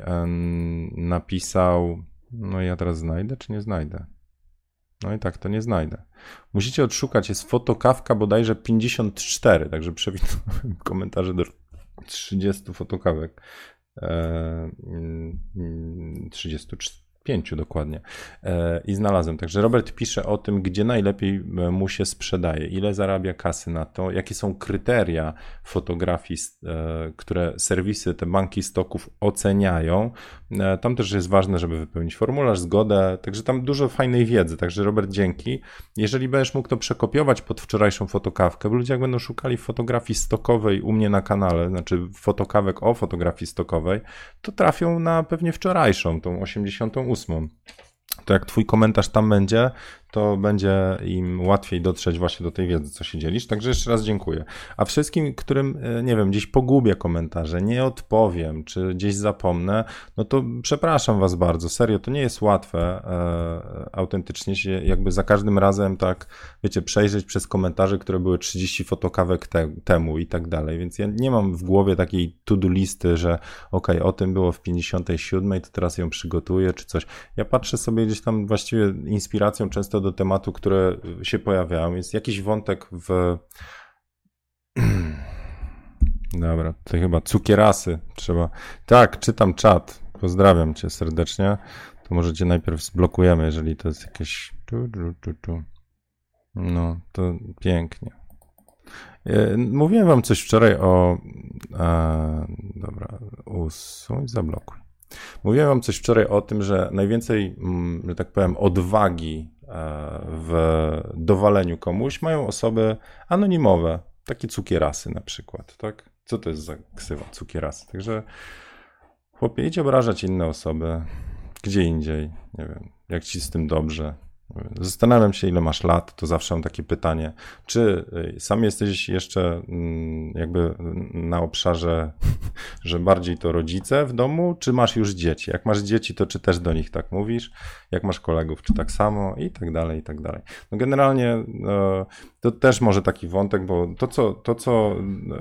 napisał, no ja teraz znajdę czy nie znajdę? No i tak to nie znajdę. Musicie odszukać, jest fotokawka bodajże 54, także przewidywałem [LAUGHS] komentarze do 30 fotokawek. Eee, 34 pięciu dokładnie. E, I znalazłem. Także Robert pisze o tym, gdzie najlepiej e, mu się sprzedaje, ile zarabia kasy na to, jakie są kryteria fotografii, e, które serwisy, te banki stoków oceniają. Tam też jest ważne, żeby wypełnić formularz, zgodę, także tam dużo fajnej wiedzy. Także Robert, dzięki. Jeżeli będziesz mógł to przekopiować pod wczorajszą fotokawkę, bo ludzie jak będą szukali fotografii stokowej u mnie na kanale, znaczy fotokawek o fotografii stokowej, to trafią na pewnie wczorajszą, tą 88 ósmą. To jak twój komentarz tam będzie, to będzie im łatwiej dotrzeć właśnie do tej wiedzy, co się dzielisz. Także jeszcze raz dziękuję. A wszystkim, którym, e, nie wiem, gdzieś pogubię komentarze, nie odpowiem, czy gdzieś zapomnę, no to przepraszam was bardzo. Serio, to nie jest łatwe e, autentycznie się jakby za każdym razem tak, wiecie, przejrzeć przez komentarze, które były 30 fotokawek te, temu i tak dalej. Więc ja nie mam w głowie takiej to-do listy, że ok, o tym było w 57, to teraz ją przygotuję, czy coś. Ja patrzę sobie gdzieś tam właściwie inspiracją często do do tematu, które się pojawiają. Jest jakiś wątek w. [CLEARS THROAT] Dobra, to chyba cukierasy trzeba. Tak, czytam czat. Pozdrawiam cię serdecznie. To może cię najpierw zblokujemy, jeżeli to jest jakieś. No, to pięknie. E, mówiłem wam coś wczoraj o. A, dobra, usuń, zablokuj. Mówiłem wam coś wczoraj o tym, że najwięcej, mm, że tak powiem, odwagi w dowaleniu komuś mają osoby anonimowe, takie cukierasy na przykład, tak? Co to jest za ksywa cukierasy? Także chłopie, idź obrażać inne osoby, gdzie indziej, nie wiem, jak ci z tym dobrze, Zastanawiam się, ile masz lat, to zawsze mam takie pytanie. Czy y, sam jesteś jeszcze mm, jakby na obszarze, [LAUGHS] że bardziej to rodzice w domu, czy masz już dzieci? Jak masz dzieci, to czy też do nich tak mówisz? Jak masz kolegów, czy tak samo? I tak dalej, i tak dalej. No generalnie no, to też może taki wątek, bo to co, to, co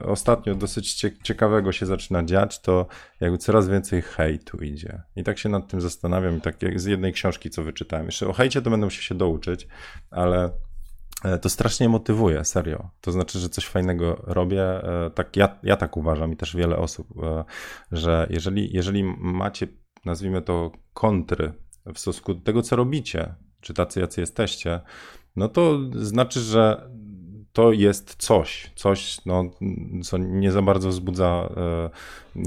ostatnio dosyć ciekawego się zaczyna dziać, to jakby coraz więcej hejtu idzie. I tak się nad tym zastanawiam, i tak z jednej książki, co wyczytałem. Jeszcze o hejcie to będę musiał się douczyć, ale e, to strasznie motywuje, serio. To znaczy, że coś fajnego robię. E, tak, ja, ja tak uważam i też wiele osób, e, że jeżeli, jeżeli macie, nazwijmy to, kontry w stosunku do tego, co robicie, czy tacy, jacy jesteście, no to znaczy, że to jest coś, coś, no, co nie za bardzo wzbudza e,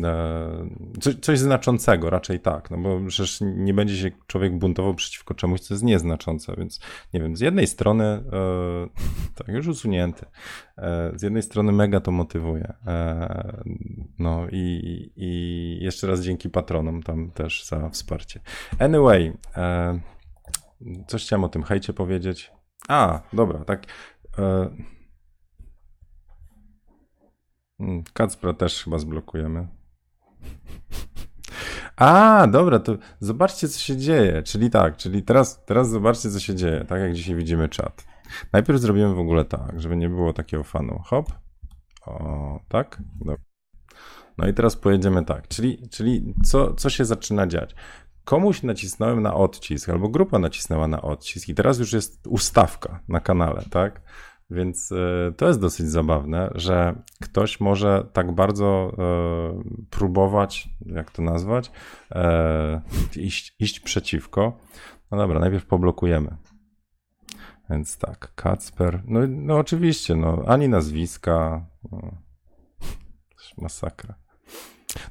e, coś, coś, znaczącego, raczej tak, no bo przecież nie będzie się człowiek buntował przeciwko czemuś, co jest nieznaczące, więc nie wiem, z jednej strony, e, [LAUGHS] tak, już usunięty, e, z jednej strony mega to motywuje, e, no i, i jeszcze raz dzięki patronom tam też za wsparcie. Anyway, e, coś chciałem o tym hejcie powiedzieć. A, dobra, tak. Hmm, Kacpra też chyba zblokujemy. [LAUGHS] A, dobra, to zobaczcie, co się dzieje. Czyli tak, czyli teraz, teraz zobaczcie, co się dzieje, tak jak dzisiaj widzimy czat. Najpierw zrobimy w ogóle tak, żeby nie było takiego fanu. Hop. O, tak? Dobra. No i teraz pojedziemy tak, czyli, czyli co, co się zaczyna dziać? Komuś nacisnąłem na odcisk, albo grupa nacisnęła na odcisk i teraz już jest ustawka na kanale, tak? Więc e, to jest dosyć zabawne, że ktoś może tak bardzo e, próbować, jak to nazwać, e, iść, iść przeciwko. No dobra, najpierw poblokujemy. Więc tak, Kacper. No, no oczywiście, no, ani nazwiska. No, [LAUGHS] masakra.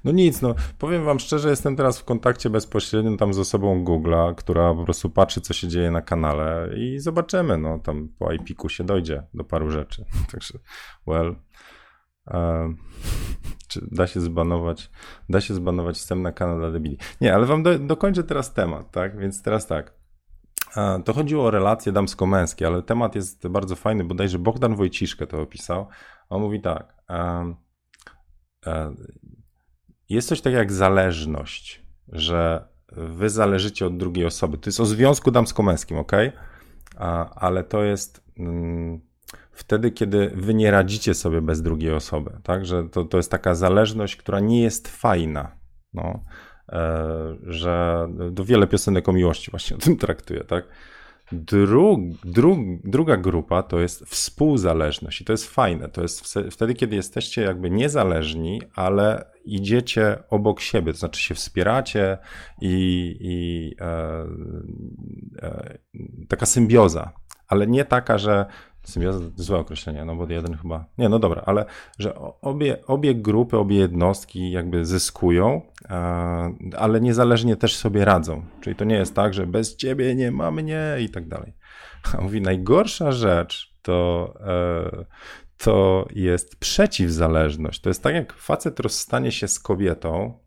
No nic, no powiem wam szczerze, jestem teraz w kontakcie bezpośrednim tam z osobą Google'a, która po prostu patrzy, co się dzieje na kanale i zobaczymy, no tam po IP-ku się dojdzie do paru rzeczy. [LAUGHS] Także, well, uh, czy da się zbanować, da się zbanować wstęp na kanał dla debili. Nie, ale wam do, dokończę teraz temat, tak? Więc teraz tak. To chodziło o relacje damsko-męskie, ale temat jest bardzo fajny, bodajże Bogdan Wojciszkę to opisał. On mówi tak, uh, jest coś takiego jak zależność, że wy zależycie od drugiej osoby. To jest o związku damsko-męskim, ok? Ale to jest mm, wtedy, kiedy wy nie radzicie sobie bez drugiej osoby, tak? Że to, to jest taka zależność, która nie jest fajna. No. E, że to wiele piosenek o miłości właśnie o tym traktuje, tak? Dru, dru, druga grupa to jest współzależność i to jest fajne. To jest wtedy, kiedy jesteście jakby niezależni, ale idziecie obok siebie, to znaczy się wspieracie i, i e, e, taka symbioza, ale nie taka, że symbioza to złe określenie, no bo jeden chyba, nie, no dobra, ale że obie, obie grupy, obie jednostki jakby zyskują, e, ale niezależnie też sobie radzą. Czyli to nie jest tak, że bez ciebie nie ma mnie i tak dalej. A mówi, najgorsza rzecz to, e, to jest przeciwzależność. To jest tak, jak facet rozstanie się z kobietą,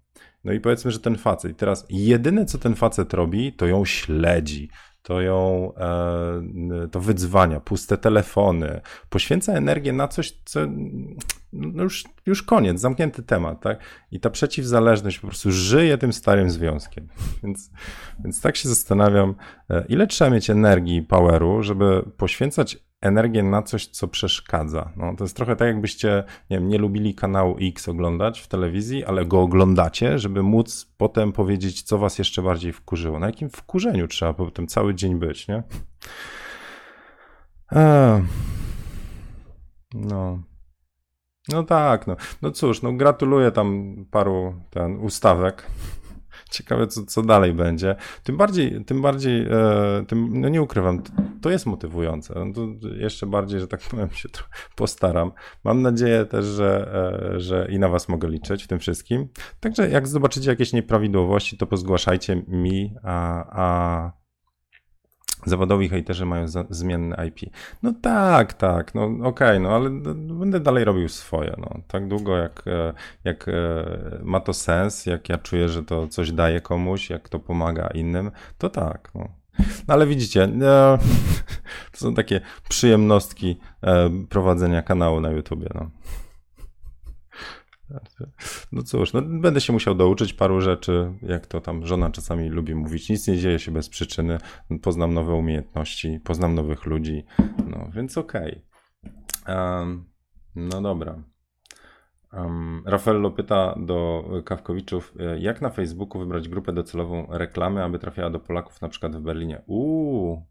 no i powiedzmy, że ten facet, teraz jedyne, co ten facet robi, to ją śledzi, to ją e, to wydzwania, puste telefony, poświęca energię na coś, co no już, już koniec, zamknięty temat, tak? I ta przeciwzależność po prostu żyje tym starym związkiem. [LAUGHS] Więc, więc tak się zastanawiam, e, ile trzeba mieć energii poweru, żeby poświęcać energię na coś, co przeszkadza. No, to jest trochę tak, jakbyście nie, wiem, nie lubili kanału X oglądać w telewizji, ale go oglądacie, żeby móc potem powiedzieć, co was jeszcze bardziej wkurzyło. Na jakim wkurzeniu trzeba potem cały dzień być, nie? Eee. No. No tak, no. No cóż, no gratuluję tam paru ten ustawek. Ciekawe, co, co dalej będzie. Tym bardziej, tym bardziej, e, tym, no nie ukrywam, to jest motywujące. No to jeszcze bardziej, że tak powiem, się postaram. Mam nadzieję też, że, e, że i na Was mogę liczyć w tym wszystkim. Także jak zobaczycie jakieś nieprawidłowości, to pozgłaszajcie mi, a, a Zawodowi hejterzy mają za, zmienne IP. No tak, tak, no okej, okay, no ale będę dalej robił swoje, no. Tak długo jak, e, jak e, ma to sens, jak ja czuję, że to coś daje komuś, jak to pomaga innym, to tak, no. No ale widzicie, no, [LAUGHS] to są takie przyjemnostki e, prowadzenia kanału na YouTubie, no. No cóż, no będę się musiał douczyć paru rzeczy, jak to tam żona czasami lubi mówić. Nic nie dzieje się bez przyczyny. Poznam nowe umiejętności, poznam nowych ludzi, no więc okej. Okay. No dobra. Um, Rafaello pyta do Kawkowiczów, e, jak na Facebooku wybrać grupę docelową reklamy, aby trafiała do Polaków na przykład w Berlinie? Uuu,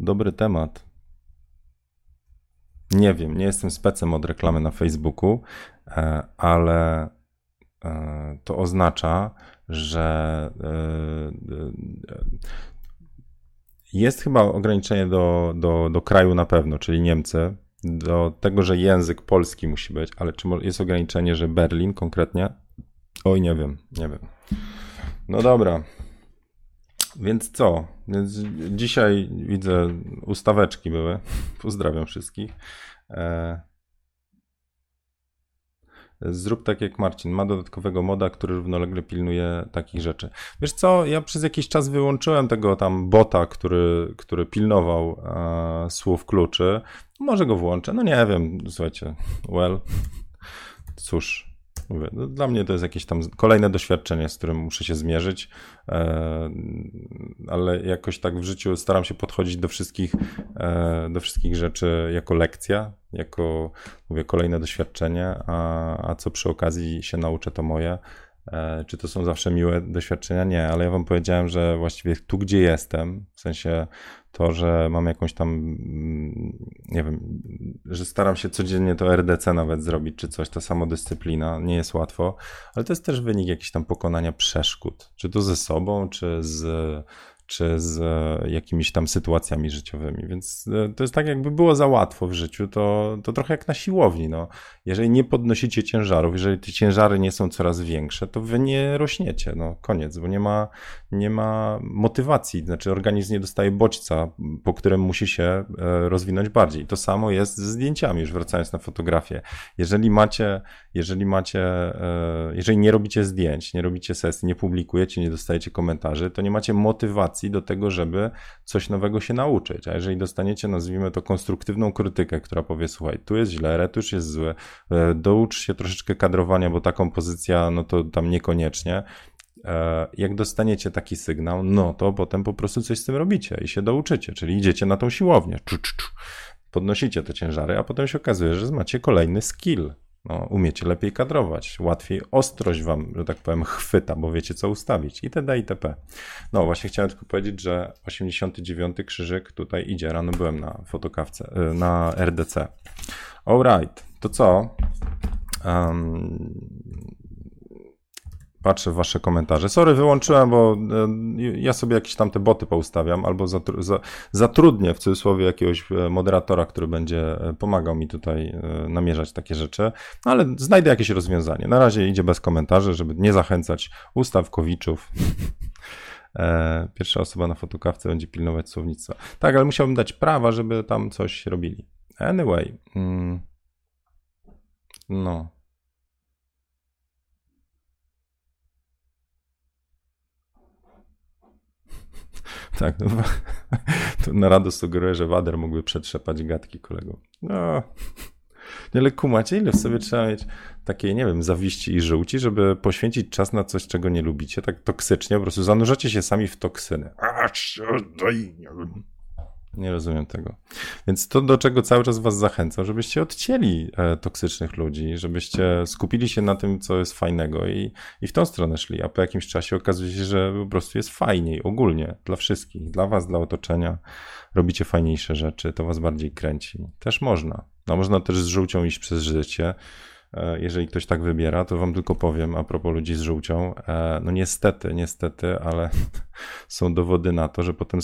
dobry temat. Nie wiem, nie jestem specem od reklamy na Facebooku, e, ale e, to oznacza, że e, jest chyba ograniczenie do, do, do kraju na pewno, czyli Niemcy, do tego, że język polski musi być, ale czy jest ograniczenie, że Berlin konkretnie? Oj, nie wiem, nie wiem. No dobra, więc co? Więc dzisiaj widzę ustaweczki były. Pozdrawiam wszystkich. E, zrób tak jak Marcin. Ma dodatkowego moda, który równolegle pilnuje takich rzeczy. Wiesz co, ja przez jakiś czas wyłączyłem tego tam bota, który, który pilnował e, słów kluczy. Może go włączę. No nie wiem, słuchajcie. Well, cóż. Mówię, no dla mnie to jest jakieś tam kolejne doświadczenie, z którym muszę się zmierzyć, e, ale jakoś tak w życiu staram się podchodzić do wszystkich, e, do wszystkich rzeczy jako lekcja, jako mówię, kolejne doświadczenie, a, a co przy okazji się nauczę, to moje. E, czy to są zawsze miłe doświadczenia? Nie, ale ja wam powiedziałem, że właściwie tu, gdzie jestem, w sensie to, że mam jakąś tam, mm, nie wiem, że staram się codziennie to RDC nawet zrobić, czy coś, ta samodyscyplina, nie jest łatwo, ale to jest też wynik jakichś tam pokonania przeszkód, czy to ze sobą, czy z czy z e, jakimiś tam sytuacjami życiowymi. Więc e, to jest tak, jakby było za łatwo w życiu, to, to trochę jak na siłowni. No. Jeżeli nie podnosicie ciężarów, jeżeli te ciężary nie są coraz większe, to wy nie rośniecie. No, koniec, bo nie ma, nie ma motywacji. Znaczy, organizm nie dostaje bodźca, po którym musi się e, rozwinąć bardziej. To samo jest z zdjęciami, już wracając na fotografię. Jeżeli macie, jeżeli macie, jeżeli nie robicie zdjęć, nie robicie sesji, nie publikujecie, nie dostajecie komentarzy, to nie macie motywacji motywacji do tego, żeby coś nowego się nauczyć. A jeżeli dostaniecie, nazwijmy to, konstruktywną krytykę, która powie, słuchaj, tu jest źle, retusz jest zły, e, doucz się troszeczkę kadrowania, bo ta kompozycja, no to tam niekoniecznie, e, jak dostaniecie taki sygnał, no to potem po prostu coś z tym robicie i się douczycie, czyli idziecie na tą siłownię, czu, czu, czu. podnosicie te ciężary, a potem się okazuje, że macie kolejny skill, no, umiecie lepiej kadrować, łatwiej ostrość wam, że tak powiem, chwyta, bo wiecie co ustawić itd. itp. No właśnie chciałem tylko powiedzieć, że 89 krzyżyk tutaj idzie. Rano byłem na fotokawce, y, na RDC. Alright, to co? Um, patrzę w wasze komentarze. Sorry, wyłączyłem, bo e, ja sobie jakieś tam te boty poustawiam, albo zatrudnię w cudzysłowie jakiegoś e, moderatora, który będzie e, pomagał mi tutaj namierzać takie rzeczy, no, ale znajdę jakieś rozwiązanie. Na razie idzie bez komentarzy, żeby nie zachęcać ustawkowiczów. Pierwsza osoba na fotokawce będzie pilnować słownictwa. Tak, ale musiałbym dać prawa, żeby tam coś robili. Anyway. Mm, no. Tak, no, [LAUGHS] to na radość sugeruję, że Wader mógłby przetrzepać gadki kolegom. No, nie, ale kumacie, ile w sobie trzeba mieć takiej, nie wiem, zawiści i żółci, żeby poświęcić czas na coś, czego nie lubicie, tak toksycznie, po prostu zanurzacie się sami w toksyny. Nie rozumiem tego. Więc to, do czego cały czas was zachęcam, żebyście odcięli e, toksycznych ludzi, żebyście skupili się na tym, co jest fajnego i, i w tą stronę szli, a po jakimś czasie okazuje się, że po prostu jest fajniej, ogólnie, dla wszystkich, dla was, dla otoczenia. Robicie fajniejsze rzeczy, to was bardziej kręci. Też można. No można też z żółcią iść przez życie, jeżeli ktoś tak wybiera, to wam tylko powiem a propos ludzi z żółcią. E, no niestety, niestety, ale [LAUGHS] są dowody na to, że potem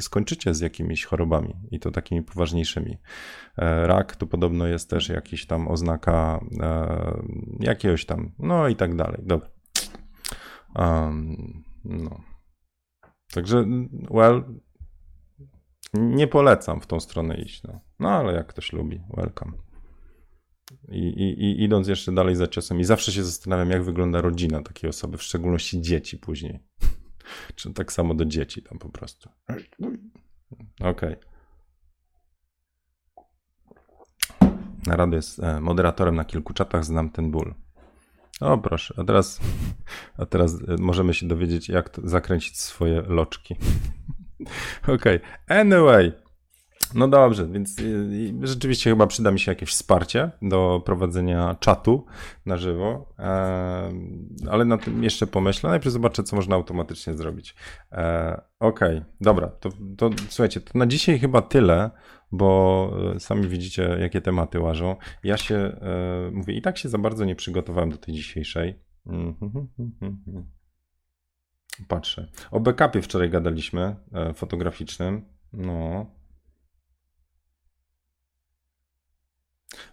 skończycie z jakimiś chorobami i to takimi poważniejszymi. E, rak to podobno jest też jakiś tam oznaka jakiegoś tam, no i tak dalej. Dobra. Um, no. Także, well, nie polecam w tą stronę iść. No, no ale jak ktoś lubi, welcome. I, i, I, idąc jeszcze dalej za ciosem, i zawsze się zastanawiam, jak wygląda rodzina takiej osoby, w szczególności dzieci później. [LAUGHS] Czy tak samo do dzieci tam po prostu. Okej. Okay. Rady jest e, moderatorem na kilku czatach, znam ten ból. O proszę, a teraz, a teraz e, możemy się dowiedzieć, jak zakręcić swoje loczki. [LAUGHS] Okej, okay. anyway. No dobrze, więc y, rzeczywiście chyba przyda mi się jakieś wsparcie do prowadzenia czatu na żywo, ale na tym jeszcze pomyślę. Najpierw zobaczę, co można automatycznie zrobić. E, okej, okay, dobra, to, to słuchajcie, to na dzisiaj chyba tyle, bo e, sami widzicie, jakie tematy łażą. Ja się, e, mówię, i tak się za bardzo nie przygotowałem do tej dzisiejszej. Patrzę. O backupie wczoraj gadaliśmy, fotograficznym. No,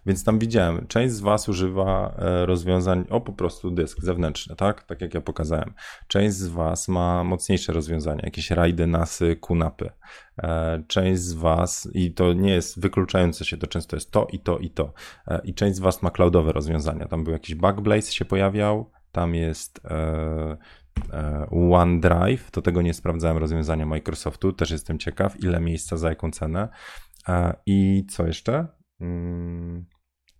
Więc tam widziałem, część z Was używa e, rozwiązań o po prostu dysk zewnętrzny, tak? Tak jak ja pokazałem. Część z Was ma mocniejsze rozwiązania, jakieś rajdy, nasy, kunapy. E, część z Was, i to nie jest wykluczające się, to często jest to i to i to. E, I część z Was ma cloudowe rozwiązania. Tam był jakiś Backblaze się pojawiał, tam jest OneDrive, to tego nie sprawdzałem rozwiązania Microsoftu, też jestem ciekaw, ile miejsca za jaką cenę. I co jeszcze? Mm,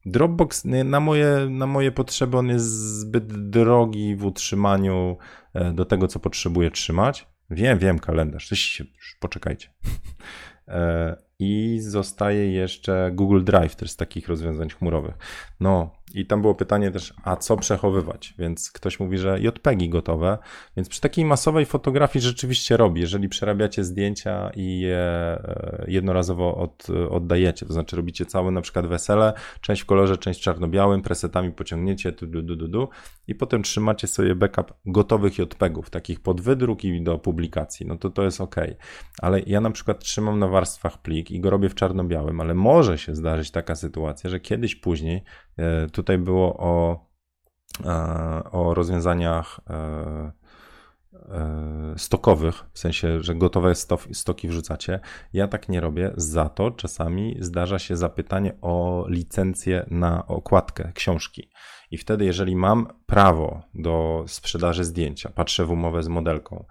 Dropbox na moje, na moje potrzeby on jest zbyt drogi w utrzymaniu e, do tego, co potrzebuję trzymać. Wiem, wiem, kalendarz. Poczekajcie. [LAUGHS] E, I zostaje jeszcze Google Drive, też z takich rozwiązań chmurowych. No, i tam było pytanie też, a co przechowywać? Więc ktoś mówi, że JPEGi gotowe, więc przy takiej masowej fotografii rzeczywiście robi. Jeżeli przerabiacie zdjęcia i je e, jednorazowo od, oddajecie, to znaczy robicie całe na przykład wesele, część w kolorze, część czarno-białym, presetami pociągniecie, tu, du, du, du, du, i potem trzymacie sobie backup gotowych JPEGów, takich pod wydruk i do publikacji, no to to jest ok. Ale ja na przykład trzymam na warstwach plik i go robię w czarno-białym, ale może się zdarzyć taka sytuacja, że kiedyś później e, Tutaj było o, e, o rozwiązaniach e, e, stokowych, w sensie, że gotowe stoki wrzucacie. Ja tak nie robię, za to czasami zdarza się zapytanie o licencję na okładkę książki. I wtedy, jeżeli mam prawo do sprzedaży zdjęcia, patrzę w umowę z modelką,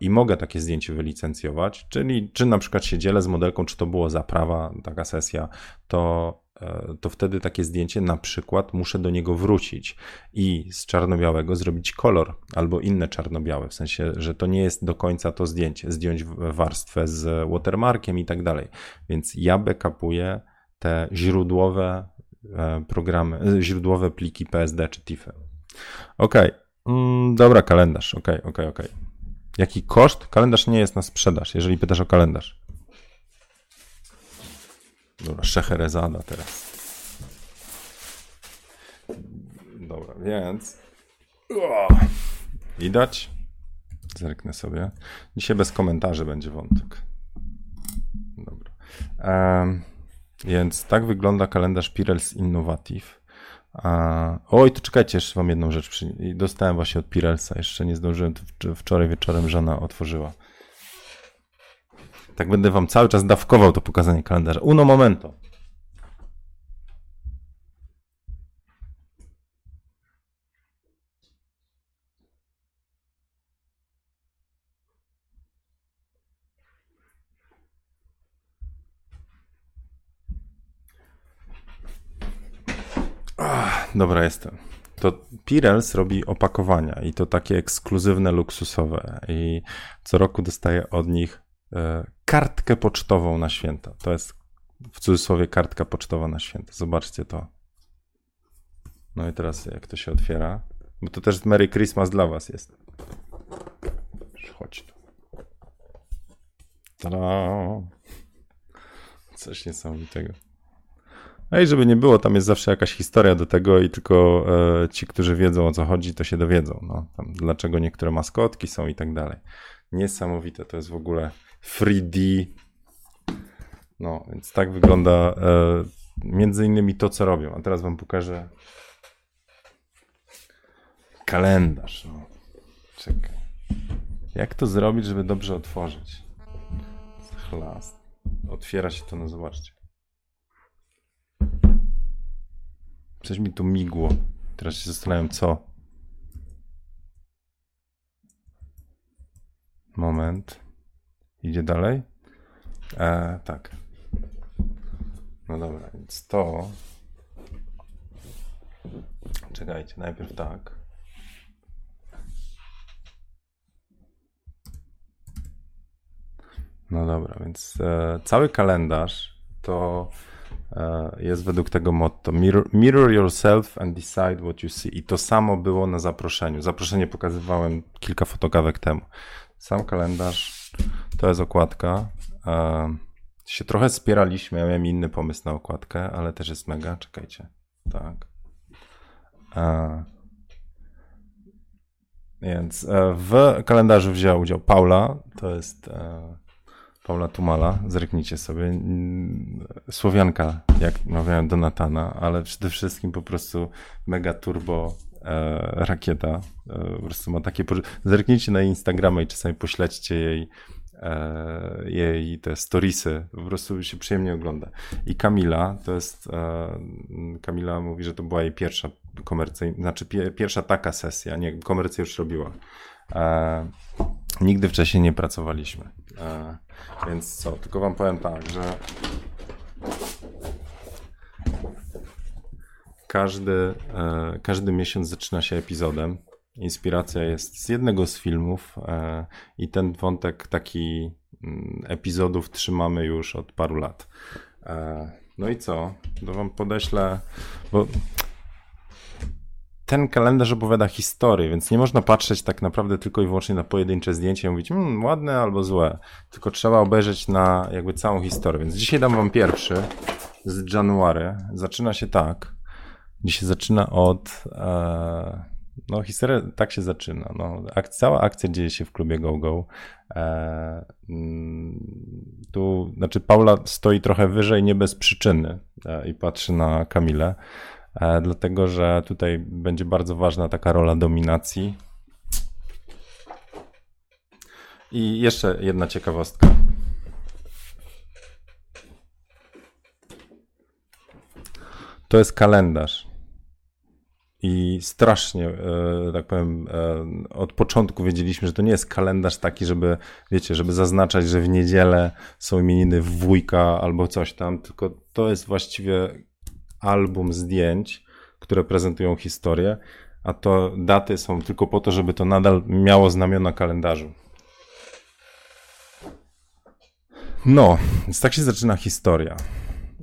i mogę takie zdjęcie wylicencjować, czyli czy na przykład się dzielę z modelką, czy to było zaprawa, taka sesja, to E, to wtedy takie zdjęcie na przykład muszę do niego wrócić i z czarno-białego zrobić kolor albo inne czarno-białe, w sensie, że to nie jest do końca to zdjęcie, zdjąć warstwę z watermarkiem i tak dalej. Więc ja backupuję te źródłowe e, programy, e, źródłowe pliki PSD czy TIFF. Ok, mm, dobra, kalendarz, ok, ok, ok. Jaki koszt? Kalendarz nie jest na sprzedaż, jeżeli pytasz o kalendarz. Dobra, Szeherezada teraz. Dobra, więc... Widać? Zerknę sobie. Dzisiaj bez komentarzy będzie wątek. Dobra. Um, więc tak wygląda kalendarz Pirels Innovative. A, oj, to czekajcie, jeszcze wam jedną rzecz. Przy... Dostałem właśnie od Pirelsa. Jeszcze nie zdążyłem. Wczoraj wieczorem żona otworzyła. Tak będę wam cały czas dawkował to pokazanie kalendarza. Uno momento. Dobra, jestem. To Pirels robi opakowania i to takie ekskluzywne, luksusowe. I co roku dostaję od nich E, kartkę pocztową na święta. To jest w cudzysłowie kartka pocztowa na święta. Zobaczcie to. No i teraz jak to się otwiera, bo to też Merry Christmas dla was jest. Chodź tu. Tada! Coś niesamowitego. No i żeby nie było, tam jest zawsze jakaś historia do tego i tylko e, ci, którzy wiedzą o co chodzi, to się dowiedzą. No, tam, dlaczego niektóre maskotki są i tak dalej. Niesamowite to jest w ogóle 3D. No, więc tak wygląda e, między innymi to, co robią. A teraz wam pokażę kalendarz. No. Czekaj. Jak to zrobić, żeby dobrze otworzyć? Chlast. Otwiera się to, no zobaczcie. Coś mi tu migło. Teraz się zastanawiam, co. Moment. Idzie dalej? E, tak. No dobra, więc to. Czekajcie, najpierw tak. No dobra, więc e, cały kalendarz to jest według tego motto mirror, mirror, yourself and decide what you see. I to samo było na zaproszeniu. Zaproszenie pokazywałem kilka fotokawek temu. Sam kalendarz to jest okładka. E, się trochę spieraliśmy, ja miałem inny pomysł na okładkę, ale też jest mega. Czekajcie. Tak. E, więc e, w kalendarzu wzięła udział Paula, to jest e, Paula Tumala, zreknijcie sobie. Słowianka, jak mawiałem Donatana, ale przede wszystkim po prostu mega turbo e, rakieta. E, po prostu ma takie. Zerknijcie na Instagrama i czasami pośledźcie jej E, jej te storiesy, po prostu się przyjemnie ogląda. I Kamila, to jest, e, Kamila mówi, że to była jej pierwsza komercyjna, znaczy pierwsza taka sesja, nie, komercja już robiła. E, nigdy wcześniej nie pracowaliśmy. Więc co, tylko wam powiem tak, że każdy, e, każdy miesiąc zaczyna się epizodem. Inspiracja jest z jednego z filmów e, i ten wątek taki mm, epizodów trzymamy już od paru lat. E, no i co? To wam podeślę, bo ten kalendarz opowiada historię, więc nie można patrzeć tak naprawdę tylko i wyłącznie na pojedyncze zdjęcie i mówić, mmm, ładne albo złe. Tylko trzeba obejrzeć na jakby całą historię. Więc dzisiaj dam wam pierwszy z January. Zaczyna się tak. Dzisiaj zaczyna od. E, no, historia tak się zaczyna. No, ak cała akcja dzieje się w klubie GoGo. E, mm, tu, znaczy, Paula stoi trochę wyżej, nie bez przyczyny e, i patrzy na Kamilę. E, dlatego że tutaj będzie bardzo ważna taka rola dominacji. I jeszcze jedna ciekawostka. To jest kalendarz. I strasznie, e, tak powiem, e, od początku wiedzieliśmy, że to nie jest kalendarz taki, żeby, wiecie, żeby zaznaczać, że w niedzielę są imieniny wujka albo coś tam, tylko to jest właściwie album zdjęć, które prezentują historię, a to daty są tylko po to, żeby to nadal miało znamiona kalendarzu. No, więc tak się zaczyna historia.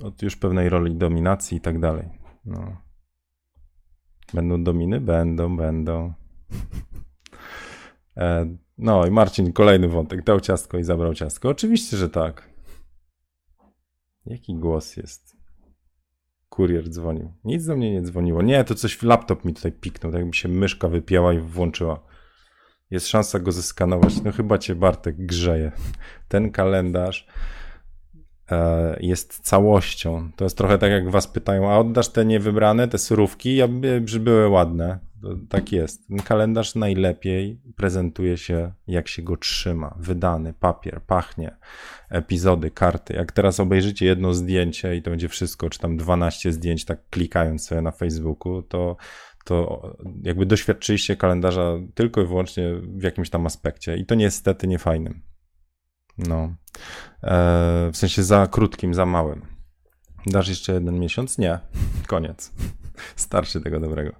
Od już pewnej roli dominacji i tak dalej. No. Będą dominy? Będą, będą. [LAUGHS] E, no i Marcin, kolejny wątek. Dał ciastko i zabrał ciastko. Oczywiście, że tak. Jaki głos jest? Kurier dzwonił. Nic do mnie nie dzwoniło. Nie, to coś laptop mi tutaj piknął, tak jakby się myszka wypięła i włączyła. Jest szansa go zeskanować. No chyba cię Bartek grzeje. Ten kalendarz jest całością. To jest trochę tak jak was pytają, a oddasz te niewybrane, te surówki, ja by, były ładne. Tak jest. Kalendarz najlepiej prezentuje się, jak się go trzyma. Wydany, papier, pachnie, epizody, karty. Jak teraz obejrzycie jedno zdjęcie i to będzie wszystko, czy tam 12 zdjęć, tak klikając sobie na Facebooku, to, to jakby doświadczyliście kalendarza tylko i wyłącznie w jakimś tam aspekcie. I to niestety nie fajnym. No. E, w sensie za krótkim, za małym. Dasz jeszcze jeden miesiąc? Nie. [LAUGHS] Koniec. [LAUGHS] Starszy tego dobrego.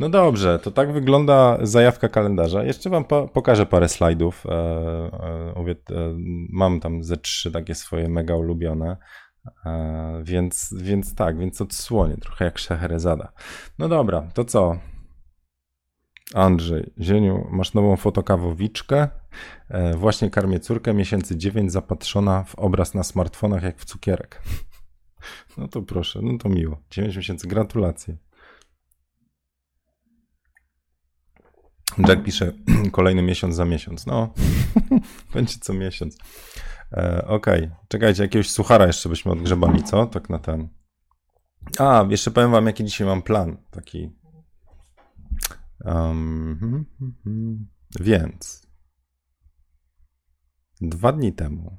No dobrze, to tak wygląda zajawka kalendarza. Jeszcze wam po pokażę parę slajdów. E, e, e, mam tam ze trzy takie swoje mega ulubione. E, więc, więc tak, więc odsłonię trochę jak Szeherezada. No dobra, to co? Andrzej, Zieniu, masz nową fotokawowiczkę. E, właśnie karmię córkę, miesięcy 9, zapatrzona w obraz na smartfonach jak w cukierek. [LAUGHS] No to proszę, no to miło. 9 miesięcy, gratulacje. Jack pisze [CLEARS THROAT] kolejny miesiąc za miesiąc. No, [LAUGHS] będzie co miesiąc. E, Okej, okay. czekajcie, jakiegoś suchara jeszcze byśmy odgrzebali, co? Tak na ten. A, jeszcze powiem wam, jaki dzisiaj mam plan. Taki. Um, więc. Dwa dni temu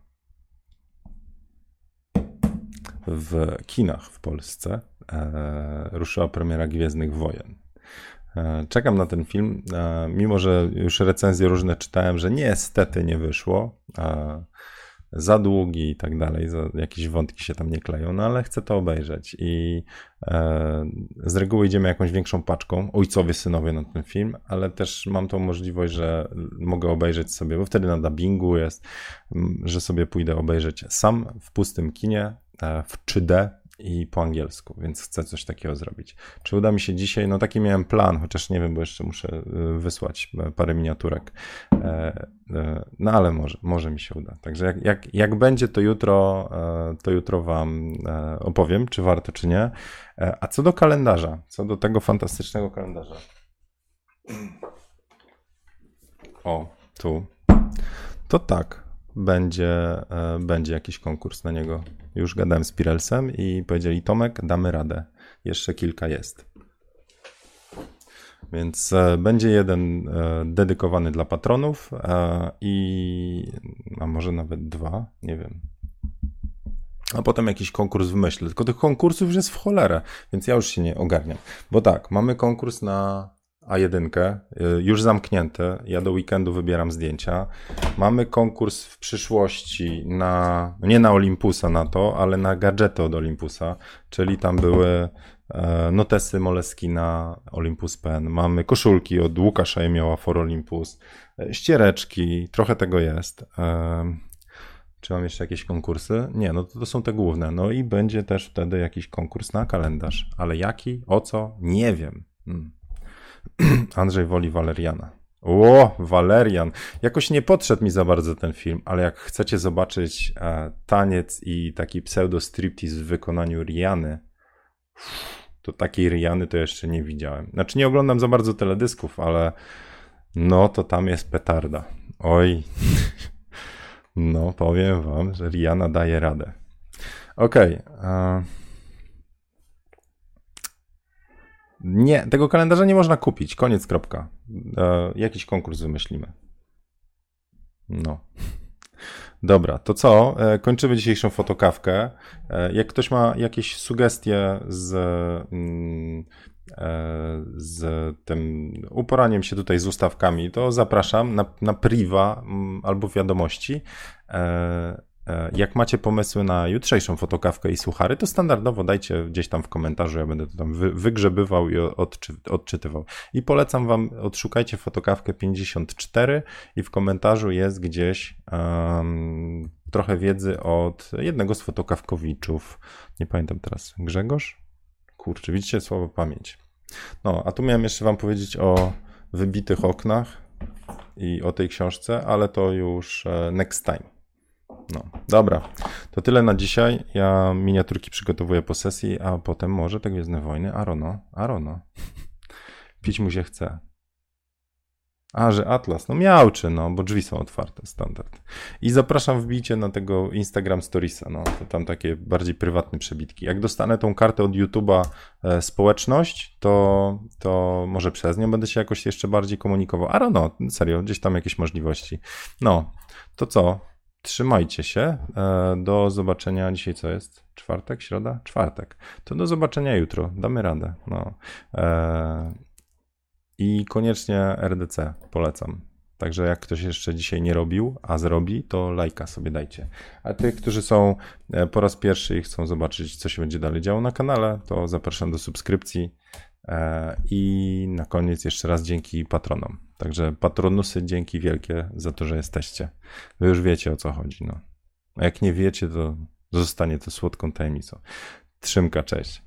w kinach w Polsce e, ruszyła premiera Gwiezdnych Wojen. E, czekam na ten film, e, mimo że już recenzje różne czytałem, że niestety nie wyszło. E, za długi i tak dalej, za jakieś wątki się tam nie kleją, no ale chcę to obejrzeć. I e, z reguły idziemy jakąś większą paczką, ojcowie, synowie na ten film, ale też mam tą możliwość, że mogę obejrzeć sobie, bo wtedy na dubbingu jest, że sobie pójdę obejrzeć sam w pustym kinie e, w 3D i po angielsku, więc chcę coś takiego zrobić. Czy uda mi się dzisiaj? No taki miałem plan, chociaż nie wiem, bo jeszcze muszę y, wysłać e, parę miniaturek. E, e, no ale może, może mi się uda. Także jak, jak, jak będzie to jutro, to jutro wam opowiem, czy warto, czy nie. A co do kalendarza, co do tego fantastycznego kalendarza. O, tu. To tak, będzie, będzie jakiś konkurs na niego już gadałem z Pirelsem i powiedzieli: Tomek, damy radę. Jeszcze kilka jest. Więc e, będzie jeden e, dedykowany dla patronów e, i a może nawet dwa, nie wiem. A potem jakiś konkurs w myśl. Tylko tych konkursów już jest w cholerę, więc ja już się nie ogarniam. Bo tak, mamy konkurs na a1, y, już zamknięte. Ja do weekendu wybieram zdjęcia. Mamy konkurs w przyszłości na, nie na Olympusa na to, ale na gadżety od Olympusa, czyli tam były e, notesy Moleskina Olympus Pen, mamy koszulki od Łukasza Jemioła for Olympus, e, ściereczki, trochę tego jest. E, czy mam jeszcze jakieś konkursy? Nie, no to, to są te główne. No i będzie też wtedy jakiś konkurs na kalendarz. Ale jaki? O co? Nie wiem. Hmm. [CLEARS THROAT] Andrzej woli Waleriana. O, Walerian. Jakoś nie podszedł mi za bardzo ten film, ale jak chcecie zobaczyć e, taniec i taki pseudo-striptease w wykonaniu Riany, to takiej Riany to jeszcze nie widziałem. Znaczy nie oglądam za bardzo teledysków, ale no to tam jest petarda. Oj. [LAUGHS] No, powiem wam, że Riana daje radę. Okej. Okay. E, nie, tego kalendarza nie można kupić. Koniec, kropka. E, jakiś konkurs wymyślimy. No. Dobra, to co? E, kończymy dzisiejszą fotokawkę. E, jak ktoś ma jakieś sugestie z, mm, e, z tym uporaniem się tutaj z ustawkami, to zapraszam na, na priwa mm, albo wiadomości. E, jak macie pomysły na jutrzejszą fotokawkę i suchary, to standardowo dajcie gdzieś tam w komentarzu, ja będę to tam wygrzebywał i odczy, odczytywał. I polecam wam, odszukajcie fotokawkę 54 i w komentarzu jest gdzieś um, trochę wiedzy od jednego z fotokawkowiczów. Nie pamiętam teraz, Grzegorz? Kurczę, widzicie, słowo pamięć. No, a tu miałem jeszcze wam powiedzieć o wybitych oknach i o tej książce, ale to już e, next time. No, dobra. To tyle na dzisiaj. Ja miniaturki przygotowuję po sesji, a potem może te Gwiezdne Wojny. Arono, Arono. [LAUGHS] Pić mu się chce. A, że Atlas, no miałczy, no, bo drzwi są otwarte, standard. I zapraszam, wbijcie na tego Instagram Storiesa, no, to tam takie bardziej prywatne przebitki. Jak dostanę tą kartę od YouTube'a e, społeczność, to, to może przez nią będę się jakoś jeszcze bardziej komunikował. A no, serio, gdzieś tam jakieś możliwości. No, to co? Trzymajcie się. E, do zobaczenia dzisiaj, co jest? Czwartek, środa? Czwartek. To do zobaczenia jutro. Damy radę. No. E, I koniecznie RDC polecam. Także jak ktoś jeszcze dzisiaj nie robił, a zrobi, to lajka sobie dajcie. A tych, którzy są e, po raz pierwszy i chcą zobaczyć, co się będzie dalej działo na kanale, to zapraszam do subskrypcji. I na koniec jeszcze raz dzięki patronom. Także patronusy, dzięki wielkie za to, że jesteście. Wy już wiecie o co chodzi. No. A jak nie wiecie, to zostanie to słodką tajemnicą. Trzymka, cześć.